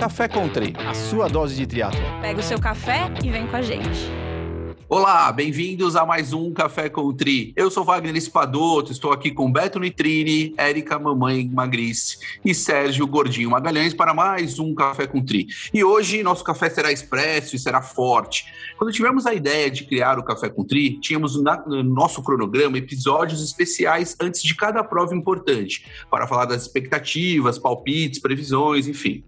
Café Country, a sua dose de triatlo. Pega o seu café e vem com a gente. Olá, bem-vindos a mais um Café com Tri. Eu sou Wagner Espadoto, estou aqui com Beto Nitrini, Érica Mamãe Magrice e Sérgio Gordinho Magalhães para mais um Café com Tri. E hoje nosso café será expresso e será forte. Quando tivemos a ideia de criar o Café com Tri, tínhamos no nosso cronograma episódios especiais antes de cada prova importante, para falar das expectativas, palpites, previsões, enfim.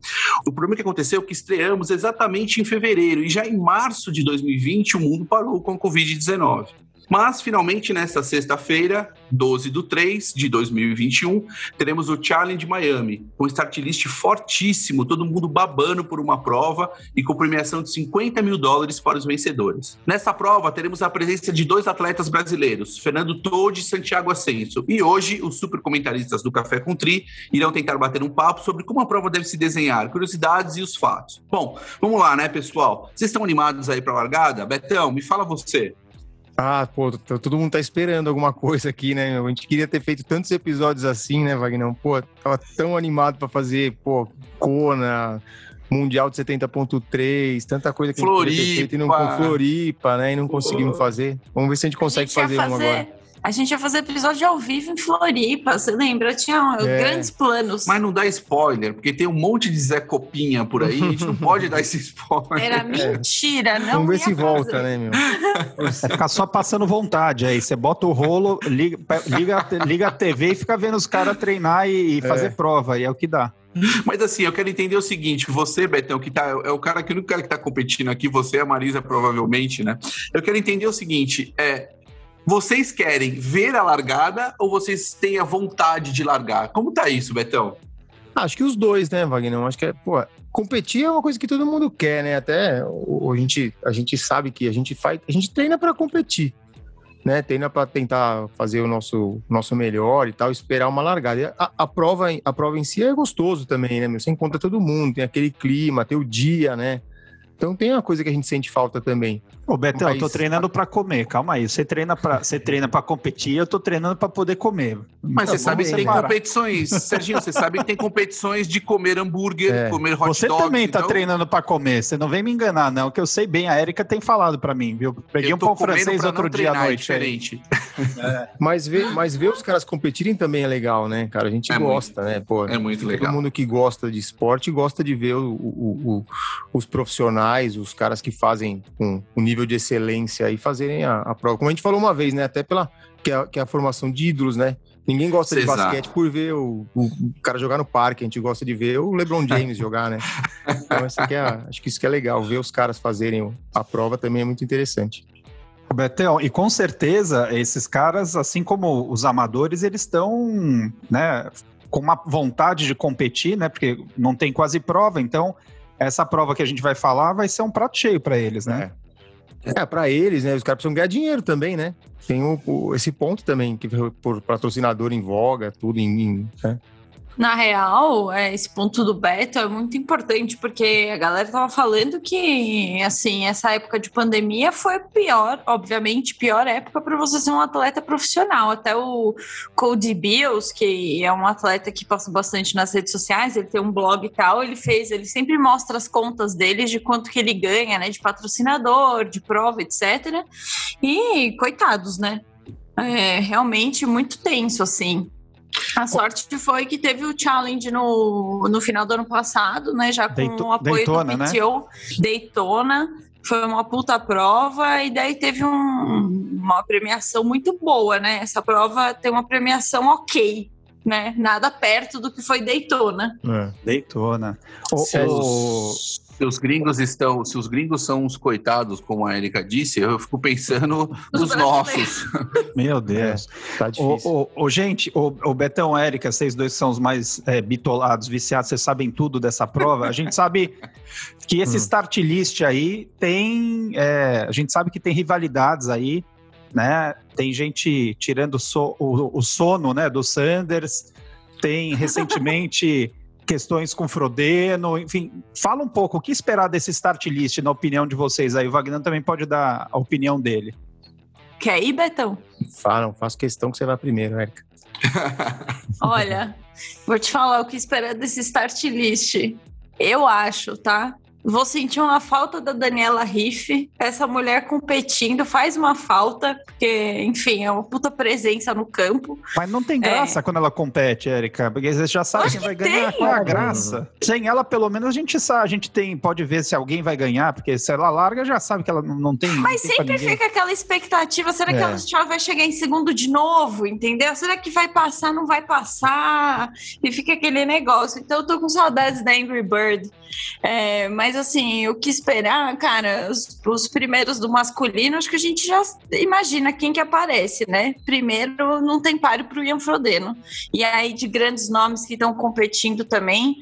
O problema que aconteceu é que estreamos exatamente em fevereiro e já em março de 2020 o mundo parou com a Covid-19. Mas, finalmente, nesta sexta-feira, 12 de 3 de 2021, teremos o Challenge Miami, com start list fortíssimo, todo mundo babando por uma prova e com premiação de 50 mil dólares para os vencedores. Nessa prova, teremos a presença de dois atletas brasileiros, Fernando Todd e Santiago Ascenso. E hoje, os super comentaristas do Café com Tri irão tentar bater um papo sobre como a prova deve se desenhar, curiosidades e os fatos. Bom, vamos lá, né, pessoal? Vocês estão animados aí para a largada? Betão, me fala você. Ah, pô, todo mundo tá esperando alguma coisa aqui, né? A gente queria ter feito tantos episódios assim, né, Wagner? Pô, tava tão animado para fazer, pô, Kona, Mundial de 70.3, tanta coisa que Floripa. a gente queria ter feito e não com Floripa, né? E não conseguimos fazer. Vamos ver se a gente consegue a gente fazer, fazer um agora. A gente ia fazer episódio ao vivo em Floripa, você lembra? Tinha é. grandes planos. Mas não dá spoiler, porque tem um monte de Zé Copinha por aí, a gente não pode dar esse spoiler. Era mentira, não Vamos ver se fazer. volta, né, meu? É ficar só passando vontade aí. Você bota o rolo, liga, liga, liga a TV e fica vendo os caras treinar e, e fazer é. prova, e é o que dá. Mas assim, eu quero entender o seguinte: você, Betão, que tá, é o cara que o único cara que tá competindo aqui, você, a Marisa, provavelmente, né? Eu quero entender o seguinte: é, vocês querem ver a largada ou vocês têm a vontade de largar? Como tá isso, Betão? Acho que os dois, né, Wagner? Acho que é, pô, competir é uma coisa que todo mundo quer, né? Até a gente, a gente sabe que a gente faz, a gente treina para competir, né? Treina para tentar fazer o nosso, nosso melhor e tal, esperar uma largada. A, a, prova, a prova em si é gostoso também, né? Você encontra todo mundo, tem aquele clima, tem o dia, né? Então tem uma coisa que a gente sente falta também. Ô, Betão, Mas... eu tô treinando para comer, calma aí. Você treina para você treina para competir, eu tô treinando para poder comer. Mas você sabe que tem parar. competições, Serginho, você sabe que tem competições de comer hambúrguer, é. comer hot Você dogs, também tá então... treinando para comer, você não vem me enganar não, que eu sei bem, a Érica tem falado para mim, viu? Peguei um pão francês outro dia à noite. diferente. É. Mas, ver, mas ver os caras competirem também é legal, né, cara? A gente é gosta, muito, né? Pô, é muito legal. Todo mundo que gosta de esporte gosta de ver o, o, o, os profissionais, os caras que fazem com um nível de excelência e fazerem a, a, prova. Como a gente falou uma vez, né? Até pela que é, que é a formação de ídolos, né? Ninguém gosta Exato. de basquete por ver o, o, cara jogar no parque, a gente gosta de ver o LeBron James jogar, né? Então, é, acho que isso que é legal, ver os caras fazerem a prova também é muito interessante. Betão, e com certeza esses caras, assim como os amadores, eles estão, né, com uma vontade de competir, né? Porque não tem quase prova, então essa prova que a gente vai falar vai ser um prato cheio para eles, né? É, é para eles, né? Os caras precisam ganhar dinheiro também, né? Tem o, o, esse ponto também, que por patrocinador em voga, tudo em. em né? Na real, é, esse ponto do Beto é muito importante, porque a galera tava falando que, assim, essa época de pandemia foi pior, obviamente, pior época para você ser um atleta profissional. Até o Cody Bills, que é um atleta que passa bastante nas redes sociais, ele tem um blog e tal, ele fez, ele sempre mostra as contas dele de quanto que ele ganha, né, de patrocinador, de prova, etc. E, coitados, né? É realmente muito tenso, assim. A sorte foi que teve o challenge no, no final do ano passado, né? Já com Deito, o apoio Daytona, do PTO, né? Daytona. Foi uma puta prova e daí teve um, uma premiação muito boa, né? Essa prova tem uma premiação ok, né? Nada perto do que foi Daytona. É. Daytona. O, o, se os gringos estão, se os gringos são os coitados, como a Erika disse, eu fico pensando nos nossos. Meu Deus. É, tá difícil. Ô, gente, o, o Betão, Érica, vocês dois são os mais é, bitolados, viciados, vocês sabem tudo dessa prova. A gente sabe que esse hum. start list aí tem. É, a gente sabe que tem rivalidades aí, né? Tem gente tirando so, o, o sono né, do Sanders. Tem recentemente questões com Frodeno, enfim, fala um pouco o que esperar desse start list na opinião de vocês aí. O Wagner também pode dar a opinião dele. Quer ir, Betão? Falam, faço questão que você vá primeiro, Érica. Olha, vou te falar o que esperar desse start list. eu acho, tá? Vou sentir uma falta da Daniela Riff. Essa mulher competindo faz uma falta, porque, enfim, é uma puta presença no campo. Mas não tem graça é. quando ela compete, Érica, porque você já sabe quem vai tem. ganhar. Qual é a graça? Sem ela, pelo menos, a gente sabe, a gente tem, pode ver se alguém vai ganhar, porque se ela larga, já sabe que ela não tem. Mas não tem sempre fica aquela expectativa: será é. que ela vai chegar em segundo de novo? Entendeu? Será que vai passar? Não vai passar? E fica aquele negócio. Então, eu tô com saudades da Angry Bird. É, mas assim, o que esperar, cara, os, os, primeiros do masculino, acho que a gente já imagina quem que aparece, né? Primeiro, não tem páreo pro Ian Frodeno. E aí, de grandes nomes que estão competindo também,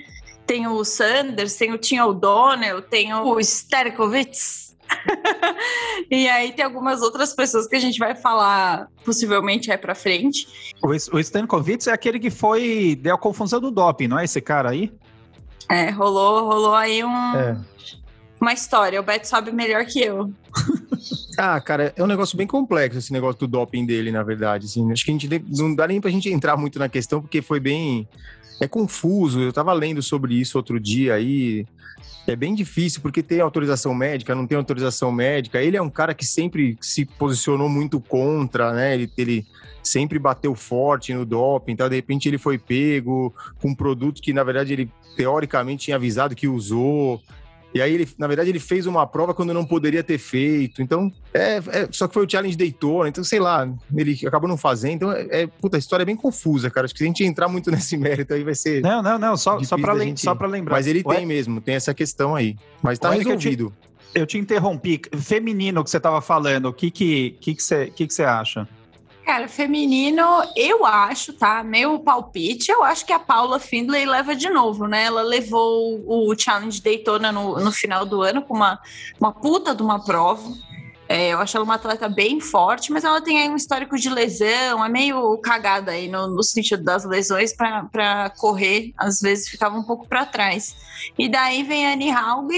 tem o Sanders, tem o Tim O'Donnell, tem o Sterkovitz. e aí tem algumas outras pessoas que a gente vai falar possivelmente aí pra frente. O, o Stankovic é aquele que foi deu a confusão do doping, não é esse cara aí? É, rolou, rolou aí um, é. uma história. O Beto sabe melhor que eu. ah, cara, é um negócio bem complexo esse negócio do doping dele, na verdade. Assim. Acho que a gente não dá nem pra gente entrar muito na questão, porque foi bem. É confuso. Eu tava lendo sobre isso outro dia aí. É bem difícil, porque tem autorização médica, não tem autorização médica. Ele é um cara que sempre se posicionou muito contra, né? Ele, ele sempre bateu forte no doping, então de repente ele foi pego com um produto que na verdade ele teoricamente tinha avisado que usou. E aí, ele, na verdade, ele fez uma prova quando não poderia ter feito. Então, é, é só que foi o Challenge Daytona. Então, sei lá, ele acabou não fazendo. Então, é, é, puta, a história é bem confusa, cara. Acho que se a gente entrar muito nesse mérito aí vai ser. Não, não, não. Só, só para gente... lembrar. Mas ele Ué? tem mesmo, tem essa questão aí. Mas tá Ué, resolvido. Eu te, eu te, interrompi. Feminino que você tava falando, o que que, que, que, você, que, que você acha? Cara, feminino, eu acho, tá? Meu palpite, eu acho que a Paula Findlay leva de novo, né? Ela levou o Challenge Daytona no, no final do ano com uma, uma puta de uma prova. É, eu acho ela uma atleta bem forte, mas ela tem aí um histórico de lesão, é meio cagada aí no, no sentido das lesões para correr, às vezes ficava um pouco para trás. E daí vem a Annie Haug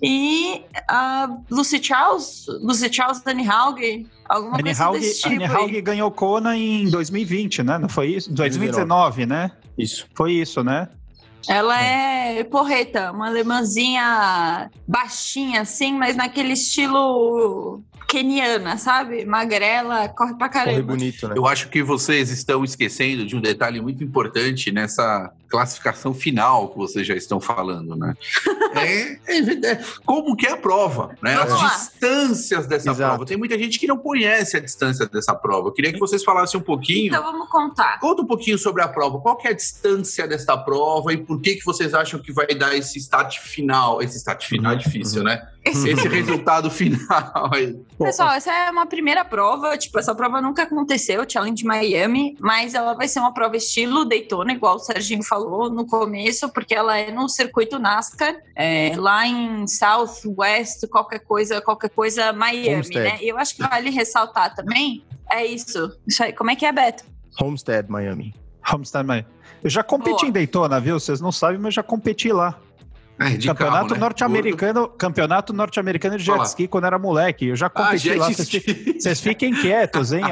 e a Lucy Charles, Lucy Charles, Dani Haug, Alguma Annie coisa Haug, desse tipo Annie Haug ganhou Kona em 2020, né? Não foi isso? 2019, né? Isso. Foi isso, né? Ela é. é porreta, uma alemãzinha baixinha assim, mas naquele estilo keniana, sabe? Magrela, corre pra caramba. Corre bonito, né? Eu acho que vocês estão esquecendo de um detalhe muito importante nessa classificação final que vocês já estão falando, né? é, é, é, como que é a prova, né? Vamos As lá. distâncias dessa Exato. prova. Tem muita gente que não conhece a distância dessa prova. Eu queria que vocês falassem um pouquinho. Então vamos contar. Conta um pouquinho sobre a prova. Qual que é a distância desta prova e por que que vocês acham que vai dar esse start final? Esse start final é difícil, uhum. né? Esse resultado final aí. Pessoal, essa é uma primeira prova. Tipo, essa prova nunca aconteceu, Challenge Miami, mas ela vai ser uma prova estilo Daytona, igual o Serginho falou falou no começo, porque ela é no circuito NASCAR, é, lá em Southwest, qualquer coisa, qualquer coisa Miami, Homestead. né? E eu acho que vale ressaltar também, é isso. isso aí. Como é que é, Beto? Homestead, Miami. Homestead, Miami. Eu já competi Boa. em Daytona, viu? Vocês não sabem, mas já competi lá. É, campeonato né? norte-americano, campeonato norte-americano de jet ski quando era moleque. Eu já ah, competi ah, lá. Vocês fiquem quietos, hein?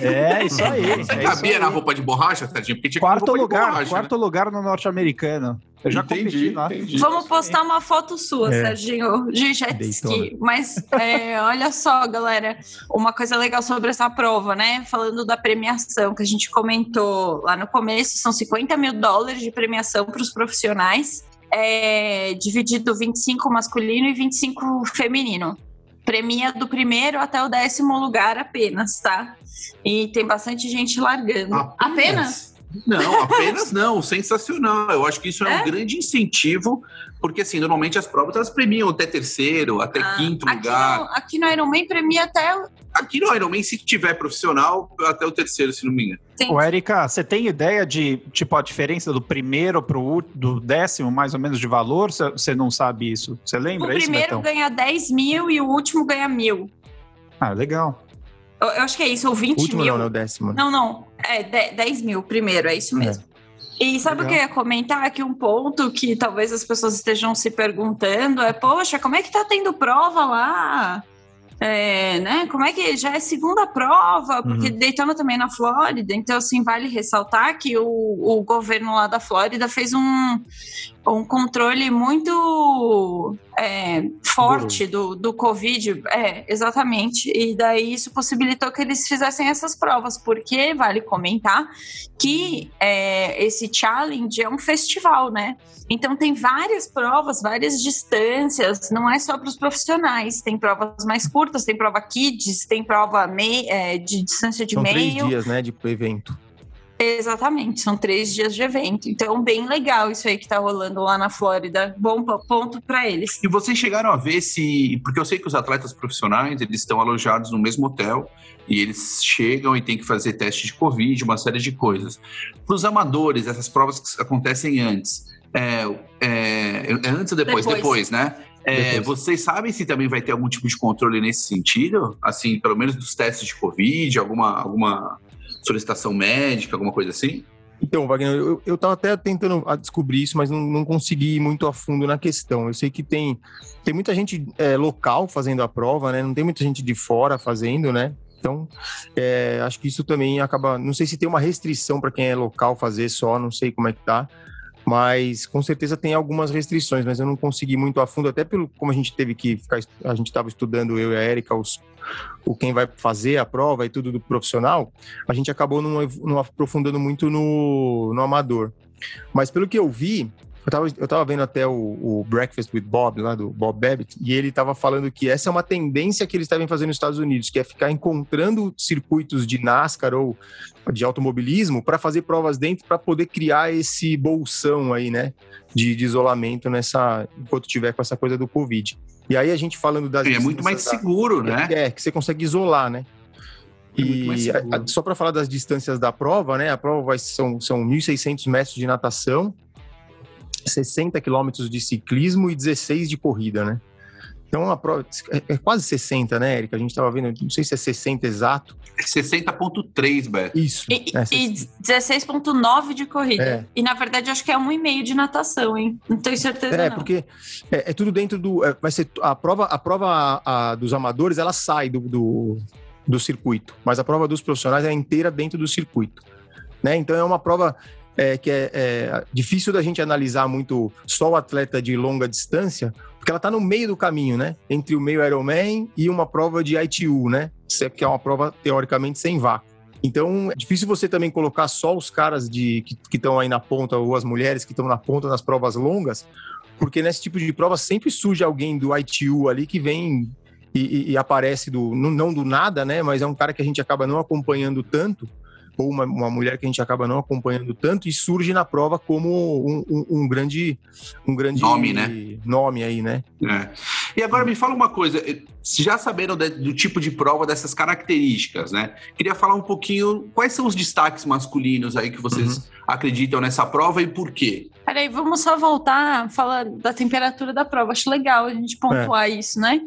É isso aí. Você é cabia na roupa de borracha, Tadinho? Porque tinha quarto lugar, borracha, né? quarto né? lugar no norte-americano. Eu já entendi, competi lá. Entendi. Vamos postar uma foto sua, é. Serginho, de jet ski. Mas é, olha só, galera, uma coisa legal sobre essa prova, né? Falando da premiação que a gente comentou lá no começo, são 50 mil dólares de premiação para os profissionais é dividido 25 masculino e 25 feminino. Premia do primeiro até o décimo lugar apenas, tá? E tem bastante gente largando. Apenas? apenas? Não, apenas não. Sensacional. Eu acho que isso é, é, um grande incentivo, porque assim, normalmente as provas elas premiam até terceiro, até ah, quinto aqui lugar. No, aqui no Ironman premia até. Aqui no Ironman, se tiver profissional, até o terceiro, se não me engano. Sim. Ô, Erika, você tem ideia de, tipo, a diferença do primeiro pro do décimo, mais ou menos, de valor? Você não sabe isso? Você lembra isso, O primeiro Betão? ganha 10 mil e o último ganha mil. Ah, legal. Eu, eu acho que é isso, ou 20 último mil. Não, não, o décimo. Não, não. É 10 mil primeiro, é isso mesmo. É. E sabe Legal. o que eu ia comentar aqui? Um ponto que talvez as pessoas estejam se perguntando é: poxa, como é que tá tendo prova lá? é, né? Como é que já é segunda prova, porque uhum. Daytona também é na Flórida, então assim vale ressaltar que o, o governo lá da Flórida fez um, um controle muito é, forte do, do Covid, é, exatamente, e daí isso possibilitou que eles fizessem essas provas, porque vale comentar que é, esse challenge é um festival, né? Então tem várias provas, várias distâncias, não é só para os profissionais, tem provas mais curtas, tem prova kids, tem prova mei, é, de distância de São meio. três dias, né, de evento. Exatamente, são três dias de evento. Então, bem legal isso aí que tá rolando lá na Flórida. Bom ponto para eles. E vocês chegaram a ver se. Porque eu sei que os atletas profissionais eles estão alojados no mesmo hotel e eles chegam e tem que fazer teste de Covid, uma série de coisas. Para os amadores, essas provas que acontecem antes. É, é, é antes ou depois? Depois, depois né? É, vocês sabem se também vai ter algum tipo de controle nesse sentido? Assim, pelo menos dos testes de Covid, alguma, alguma solicitação médica, alguma coisa assim? Então, Wagner, eu, eu tava até tentando descobrir isso, mas não, não consegui ir muito a fundo na questão. Eu sei que tem, tem muita gente é, local fazendo a prova, né? Não tem muita gente de fora fazendo, né? Então, é, acho que isso também acaba. Não sei se tem uma restrição para quem é local fazer só, não sei como é que tá mas com certeza tem algumas restrições, mas eu não consegui muito a fundo, até pelo como a gente teve que ficar, a gente estava estudando, eu e a Erika, os, o quem vai fazer a prova e tudo do profissional, a gente acabou não, não aprofundando muito no, no amador. Mas pelo que eu vi, eu tava, eu tava vendo até o, o, Breakfast with Bob, lá do Bob Babbitt, e ele tava falando que essa é uma tendência que eles devem fazer nos Estados Unidos, que é ficar encontrando circuitos de NASCAR ou de automobilismo para fazer provas dentro para poder criar esse bolsão aí, né, de, de, isolamento nessa enquanto tiver com essa coisa do Covid. E aí a gente falando das é muito mais da, seguro, né? É, é, que você consegue isolar, né? É e a, a, só para falar das distâncias da prova, né? A prova vai, são, são 1.600 metros de natação, 60 quilômetros de ciclismo e 16 de corrida, né? Então, a prova é, é quase 60, né, Erika? A gente estava vendo, não sei se é 60 exato. É 60,3, Beto. Isso. E, é, e 16,9 de corrida. É. E, na verdade, acho que é 1,5 de natação, hein? Não tenho certeza. É, não. porque é, é, tudo dentro do. É, vai ser a prova, a prova a, a, dos amadores, ela sai do, do, do circuito, mas a prova dos profissionais é inteira dentro do circuito. Né? Então, é uma prova é, que é, é, difícil da gente analisar muito só o atleta de longa distância, porque ela está no meio do caminho, né? Entre o meio Ironman e uma prova de ITU, né? Que é uma prova teoricamente sem vácuo. Então, é difícil você também colocar só os caras de, que estão aí na ponta, ou as mulheres que estão na ponta nas provas longas, porque nesse tipo de prova sempre surge alguém do ITU ali que vem e, e, e aparece do não do nada, né? Mas é um cara que a gente acaba não acompanhando tanto ou uma, uma mulher que a gente acaba não acompanhando tanto e surge na prova como um, um, um grande um grande nome, né? Nome aí, né? É. E agora me fala uma coisa, eh, já sabendo do tipo de prova dessas características, né? Queria falar um pouquinho quais são os destaques masculinos aí que vocês uhum. acreditam nessa prova e por quê? Peraí, vamos só voltar a falar da temperatura da prova. Acho legal a gente pontuar é. isso, né?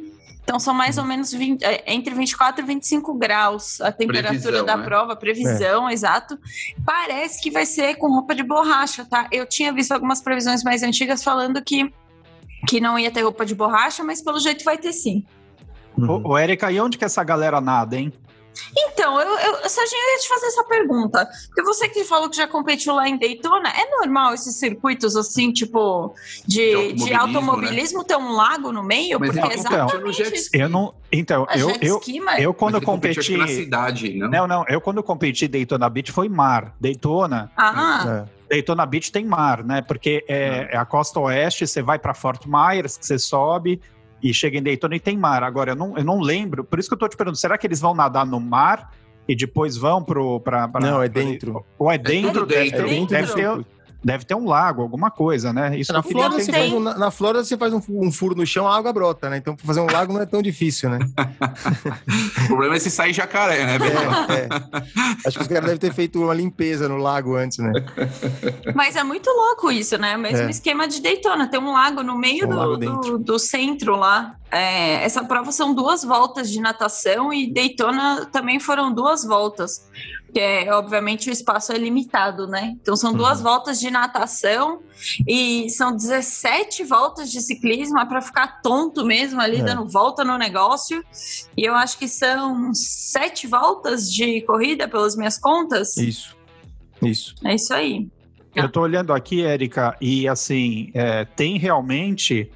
Então são mais ou menos 20, é, entre 24 e 25 graus a temperatura previsão, da né? prova, previsão, é. exato. Parece que vai ser com roupa de borracha, tá? Eu tinha visto algumas previsões mais antigas falando que, que não ia ter roupa de borracha, mas pelo jeito vai ter sim. Uhum. Ô, ô Érica, e onde que essa galera nada, hein? Então, eu, eu, Serginho, eu ia te fazer essa pergunta. Porque você que falou que já competiu lá em Daytona, é normal esses circuitos assim, tipo, de, de automobilismo, de automobilismo né? ter um lago no meio? Mas porque então, exatamente. Eu não. Então, eu, eu, eu quando eu competi. Na cidade, não? não, não. Eu quando eu competi Daytona Beach foi mar. Daytona. Ah. É. Daytona Beach tem mar, né? Porque é, é a costa oeste, você vai para Fort Myers, que você sobe, e chega em Daytona e tem mar. Agora, eu não, eu não lembro, por isso que eu tô te perguntando, será que eles vão nadar no mar e depois vão pro... Pra, pra não, é dentro. Ou é dentro? É dentro. Deve, dentro. deve ter... Deve ter um lago, alguma coisa, né? Isso na, Flórida você faz um, na Flórida você faz um, um, furo no chão, a água brota, né? Então, fazer um lago não é tão difícil, né? o problema é se sair jacaré, né? É, é. Acho que os caras devem ter feito uma limpeza no lago antes, né? Mas é muito louco isso, né? O mesmo é. esquema de Daytona. Tem um lago no meio um do, lago do, do, centro lá. É, essa prova são duas voltas de natação e Daytona também foram duas voltas. que é, obviamente, o espaço é limitado, né? Então, são duas uhum. voltas de natação e são 17 voltas de ciclismo, é para ficar tonto mesmo ali, é. dando volta no negócio. E eu acho que são sete voltas de corrida, pelas minhas contas. Isso, isso. É isso aí. Eu tô olhando aqui, Érica, e assim, é, tem realmente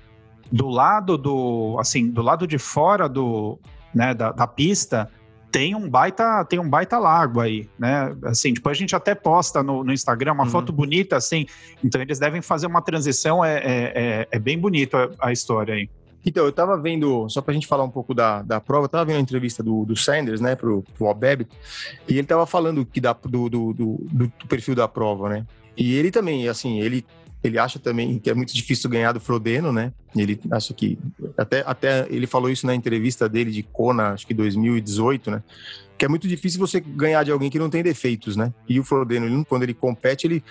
do lado do, assim, do lado de fora do, né, da, da pista, tem um baita tem um baita lago aí, né? Assim, depois a gente até posta no, no Instagram uma uhum. foto bonita, assim. Então eles devem fazer uma transição, é, é, é, é bem bonito a, a, história aí. Então, eu tava vendo, só pra gente falar um pouco da, da prova, eu tava vendo a entrevista do, do Sanders, né, pro, pro Obeb, e ele tava falando que da, do, do, do, do perfil da prova, né? E ele também, assim, ele ele acha também que é muito difícil ganhar do Frodeno, né? Ele acha que até, até ele falou isso na entrevista dele de Kona, acho que 2018, né? Que é muito difícil você ganhar de alguém que não tem defeitos, né? E o Frodeno, ele, quando ele compete, ele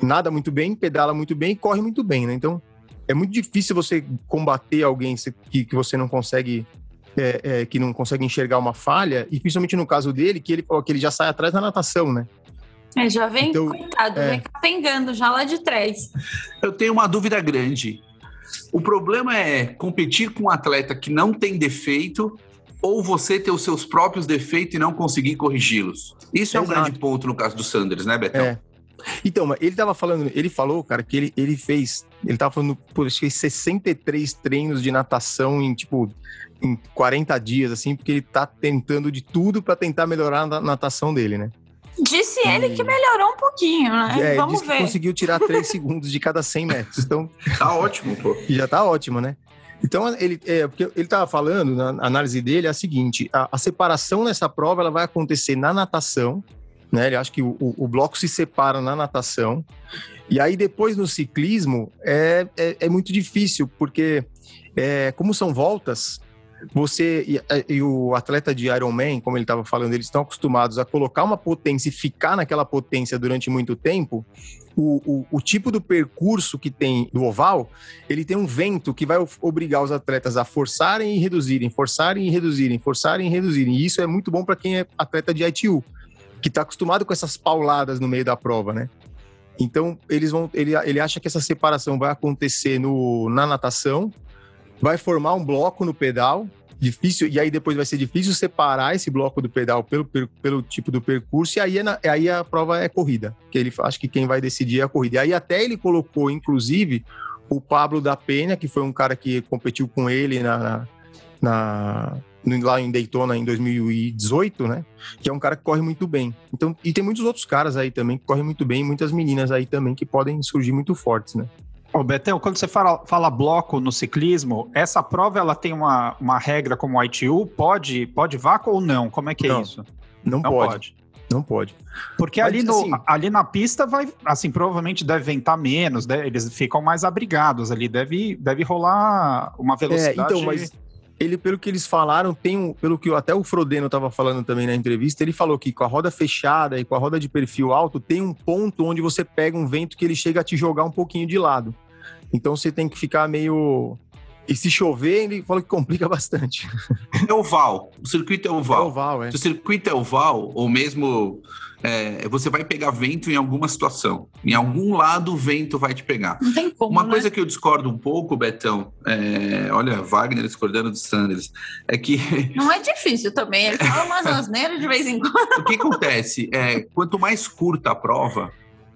nada muito bem, pedala muito bem e corre muito bem, né? Então é muito difícil você combater alguém que, que você não consegue é, é, que não consegue enxergar uma falha, e principalmente no caso dele, que ele, que ele já sai atrás na natação, né? É, já vem, então, coitado, é... vem capengando já lá de trás. Eu tenho uma dúvida grande. O problema é competir com um atleta que não tem defeito ou você ter os seus próprios defeitos e não conseguir corrigi-los. Isso é um grande ponto no caso do Sanders, né, Betão? É. Então, ele tava falando, ele falou, cara, que ele, ele fez, ele tava falando, pô, acho que 63 treinos de natação em, tipo, em 40 dias, assim, porque ele tá tentando de tudo para tentar melhorar a natação dele, né? Disse ele que melhorou um pouquinho, né? É, Vamos ver. conseguiu tirar 3 segundos de cada 100 metros. Então, tá ótimo, pô. Já tá ótimo, né? Então, ele, é, porque ele estava falando, na análise dele, é a seguinte: a, a, separação nessa prova ela vai acontecer na natação, né? Ele acha que o, o, o, bloco se separa na natação, e aí depois no ciclismo é, é, é muito difícil, porque é, como são voltas, você e, eh, e, o atleta de Ironman, como ele estava falando, eles estão acostumados a colocar uma potência e ficar naquela potência durante muito tempo. O, o, o, tipo do percurso que tem do oval, ele tem um vento que vai obrigar os atletas a forçarem e reduzirem, forçarem e reduzirem, forçarem e reduzirem. E isso é muito bom para quem é atleta de ITU, que está acostumado com essas pauladas no meio da prova, né? Então, eles vão, ele, ele acha que essa separação vai acontecer no, na natação, vai formar um bloco no pedal, difícil, e aí depois vai ser difícil separar esse bloco do pedal pelo, pelo, tipo do percurso, e aí, é aí a prova é corrida, que ele acha que quem vai decidir é a corrida. E aí até ele colocou, inclusive, o Pablo da Penha, que foi um cara que competiu com ele na, na, na lá em Daytona em 2018, né? Que é um cara que corre muito bem. Então, e tem muitos outros caras aí também que correm muito bem, muitas meninas aí também que podem surgir muito fortes, né? Ô, Betão, quando você fala, fala, bloco no ciclismo, essa prova ela tem uma, uma regra como o ITU? Pode, pode vácuo ou não? Como é que é não, isso? Não, não pode. pode. Não pode. Porque Mas, ali, no, assim, ali na pista vai, assim, provavelmente deve ventar menos, né? eles ficam mais abrigados ali, deve, deve rolar uma velocidade. É, então, mas ele, pelo que eles falaram, tem um, pelo que até o Frodeno estava falando também na entrevista, ele falou que com a roda fechada e com a roda de perfil alto, tem um ponto onde você pega um vento que ele chega a te jogar um pouquinho de lado. Então você tem que ficar meio. E se chover, ele fala que complica bastante. É oval. O circuito é oval. É oval, é. Se o circuito é oval, ou mesmo é, você vai pegar vento em alguma situação. Em algum lado o vento vai te pegar. Não tem como, Uma né? coisa que eu discordo um pouco, Betão, é, olha, Wagner discordando do Sanders, é que... Não é difícil também, ele fala umas asneiras de vez em quando. O que acontece? É, quanto mais curta a prova,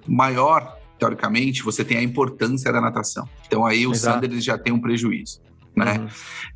maior teoricamente, você tem a importância da natação. Então aí o Exato. Sanders já tem um prejuízo. Né? Uhum.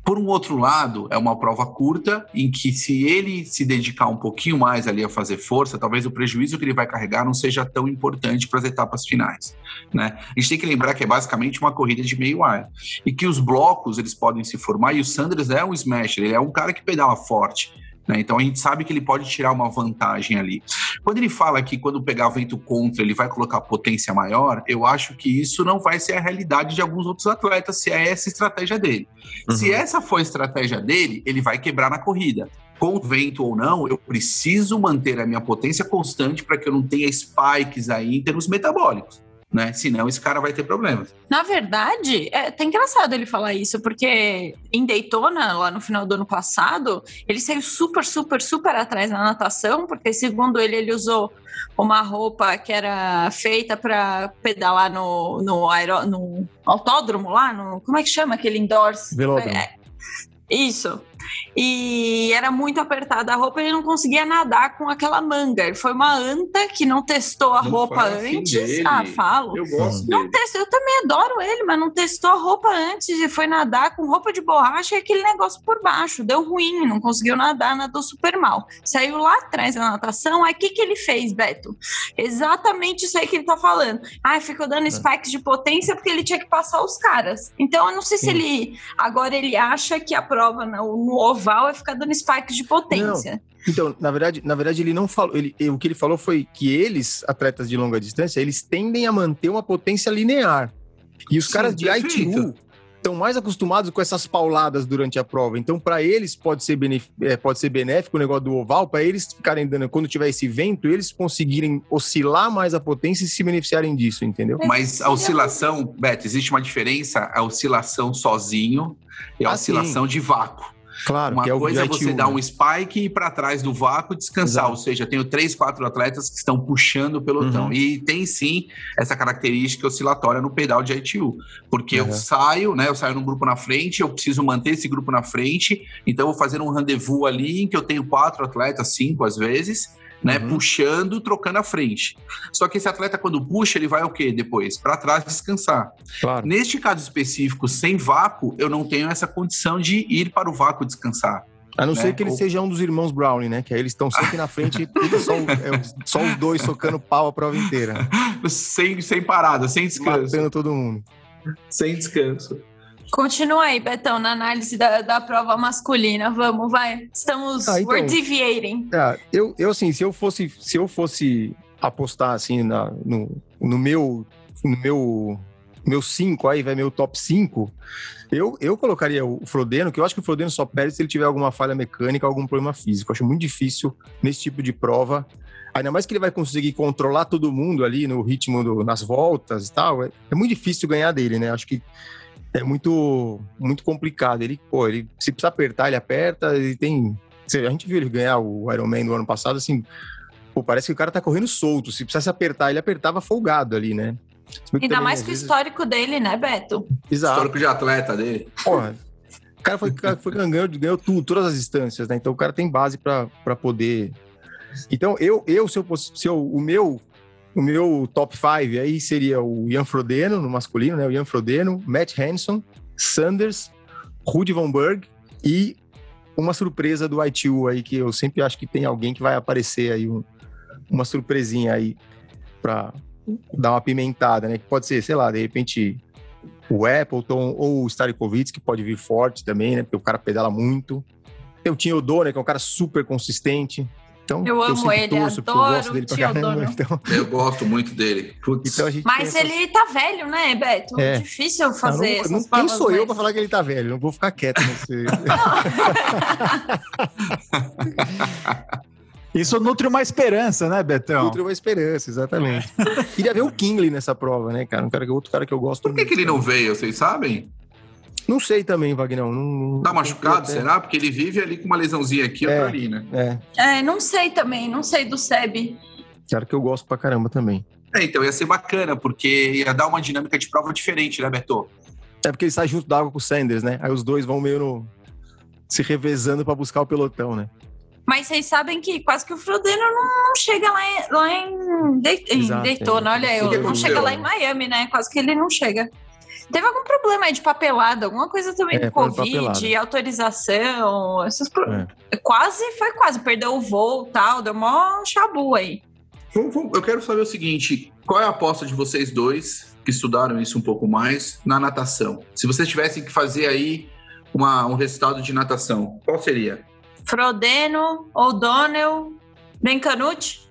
Por um outro lado, é uma prova curta em que se ele se dedicar um pouquinho mais ali a fazer força, talvez o prejuízo que ele vai carregar não seja tão importante para as etapas finais, né? A gente tem que lembrar que é basicamente uma corrida de meio ar e que os blocos eles podem se formar e o Sanders é um smasher, ele é um cara que pedala forte. Né? Então a gente sabe que ele pode tirar uma vantagem ali. Quando ele fala que quando pegar vento contra ele vai colocar potência maior, eu acho que isso não vai ser a realidade de alguns outros atletas, se é essa a estratégia dele. Uhum. Se essa for a estratégia dele, ele vai quebrar na corrida. Com vento ou não, eu preciso manter a minha potência constante para que eu não tenha spikes aí em termos metabólicos. Né? Senão esse cara vai ter problemas. Na verdade, é até engraçado ele falar isso, porque em Daytona, lá no final do ano passado, ele saiu super, super, super atrás na natação, porque segundo ele, ele usou uma roupa que era feita para pedalar no, no, aero, no autódromo lá, no, como é que chama aquele indoors? Velódromo. É, isso e era muito apertada a roupa e ele não conseguia nadar com aquela manga. Ele foi uma anta que não testou a não roupa assim antes. Dele. Ah, falo. Eu gosto não testou, Eu também adoro ele, mas não testou a roupa antes e foi nadar com roupa de borracha e aquele negócio por baixo. Deu ruim, não conseguiu nadar, nadou super mal. Saiu lá atrás da natação, aí o que, que ele fez, Beto? Exatamente isso aí que ele tá falando. Ah, ficou dando é. spikes de potência porque ele tinha que passar os caras. Então eu não sei Sim. se ele agora ele acha que a prova no, no oval é ficar dando spikes de potência. Não. Então, na verdade, na verdade, ele não falou. Ele, o que ele falou foi que eles, atletas de longa distância, eles tendem a manter uma potência linear. E os Sim, caras de ITU estão mais acostumados com essas pauladas durante a prova. Então, para eles pode ser, é, pode ser benéfico o negócio do oval, para eles ficarem dando, quando tiver esse vento, eles conseguirem oscilar mais a potência e se beneficiarem disso, entendeu? Mas a oscilação, Beto, existe uma diferença, a oscilação sozinho e a ah, oscilação sim. de vácuo. Claro, uma é coisa é você dar um spike e ir para trás do vácuo descansar. Exato. Ou seja, tenho três, quatro atletas que estão puxando o pelotão. Uhum. E tem sim essa característica oscilatória no pedal de ITU. Porque uhum. eu saio, né? Eu saio num grupo na frente, eu preciso manter esse grupo na frente. Então, eu vou fazer um rendezvous ali em que eu tenho quatro atletas, cinco às vezes né? Uhum. Puxando, trocando a frente. Só que esse atleta, quando puxa, ele vai o quê depois? Para trás descansar. Claro. Neste caso específico, sem vácuo, eu não tenho essa condição de ir para o vácuo descansar. A não né? ser que ele Ou... seja um dos irmãos Brownie, né? Que aí eles estão sempre na frente só, é, só, os dois socando pau a prova inteira. sem, sem parada, sem descanso. Matando todo mundo. Sem descanso. Continua aí, Betão, na análise da, da prova masculina. Vamos, vai. Estamos ah, então, deviating. É, eu, eu, assim, se eu fosse, se eu fosse apostar assim na, no, no meu no meu meu 5 aí, vai meu top 5, eu, eu colocaria o Frodeno, que eu acho que o Frodeno só perde se ele tiver alguma falha mecânica, algum problema físico. Eu acho muito difícil nesse tipo de prova. Ainda mais que ele vai conseguir controlar todo mundo ali no ritmo do, nas voltas e tal. É, é muito difícil ganhar dele, né? Acho que é muito, muito complicado. Ele, pô, ele se precisa apertar, ele aperta, ele tem. A gente viu ele ganhar o Ironman no ano passado, assim, pô, parece que o cara tá correndo solto. Se precisasse apertar, ele apertava folgado ali, né? Ainda também, mais que o histórico dele, né, Beto? Exato. Histórico de atleta dele. Porra, o cara foi, foi ganhou, ganhou tudo, todas as instâncias, né? Então o cara tem base para poder. Então, eu, eu se eu se eu, o meu o meu top 5 aí seria o Ian Frodeno, no masculino, né? O Ian Frodeno, Matt Hanson, Sanders, Rudy Von Berg e uma surpresa do ITU aí, que eu sempre acho que tem alguém que vai aparecer aí, um, uma surpresinha aí para dar uma pimentada, né? Que pode ser, sei lá, de repente o Appleton ou o Starikovic, que pode vir forte também, né? Porque o cara pedala muito. Tem o Tim O'Donnell, que é um cara super consistente. Então, eu amo ele, torço, adoro eu gosto dele pra caramba, então... Eu gosto muito dele. Então Mas ele tá velho, né, Beto? É. Difícil fazer não, não, Quem sou eu pra falar que ele tá velho? Não vou ficar quieto nesse... Isso nutre uma esperança, né, Betão? Nutre uma esperança, exatamente. Queria ver o Kingley nessa prova, né, cara? Um cara, outro cara que eu gosto Por que, muito, que ele não veio, vocês sabem? Não sei também, Wagner. Não, tá machucado, será? Porque ele vive ali com uma lesãozinha aqui e é, outra ali, né? É. é, não sei também, não sei do Seb. Claro que eu gosto pra caramba também. É, então ia ser bacana, porque ia dar uma dinâmica de prova diferente, né, Beto? É porque ele sai junto d'água com o Sanders, né? Aí os dois vão meio no... se revezando para buscar o pelotão, né? Mas vocês sabem que quase que o Frodeno não chega lá em, lá em, de, em Daytona, é. olha, eu, não chega lá em Miami, né? Quase que ele não chega. Teve algum problema aí de papelada, alguma coisa também é, do Covid, autorização, esses é. Quase, foi quase, perdeu o voo tal, deu mó chabu aí. Eu quero saber o seguinte: qual é a aposta de vocês dois, que estudaram isso um pouco mais, na natação? Se vocês tivessem que fazer aí uma, um resultado de natação, qual seria? Frodeno, O'Donnell, Bencanucci,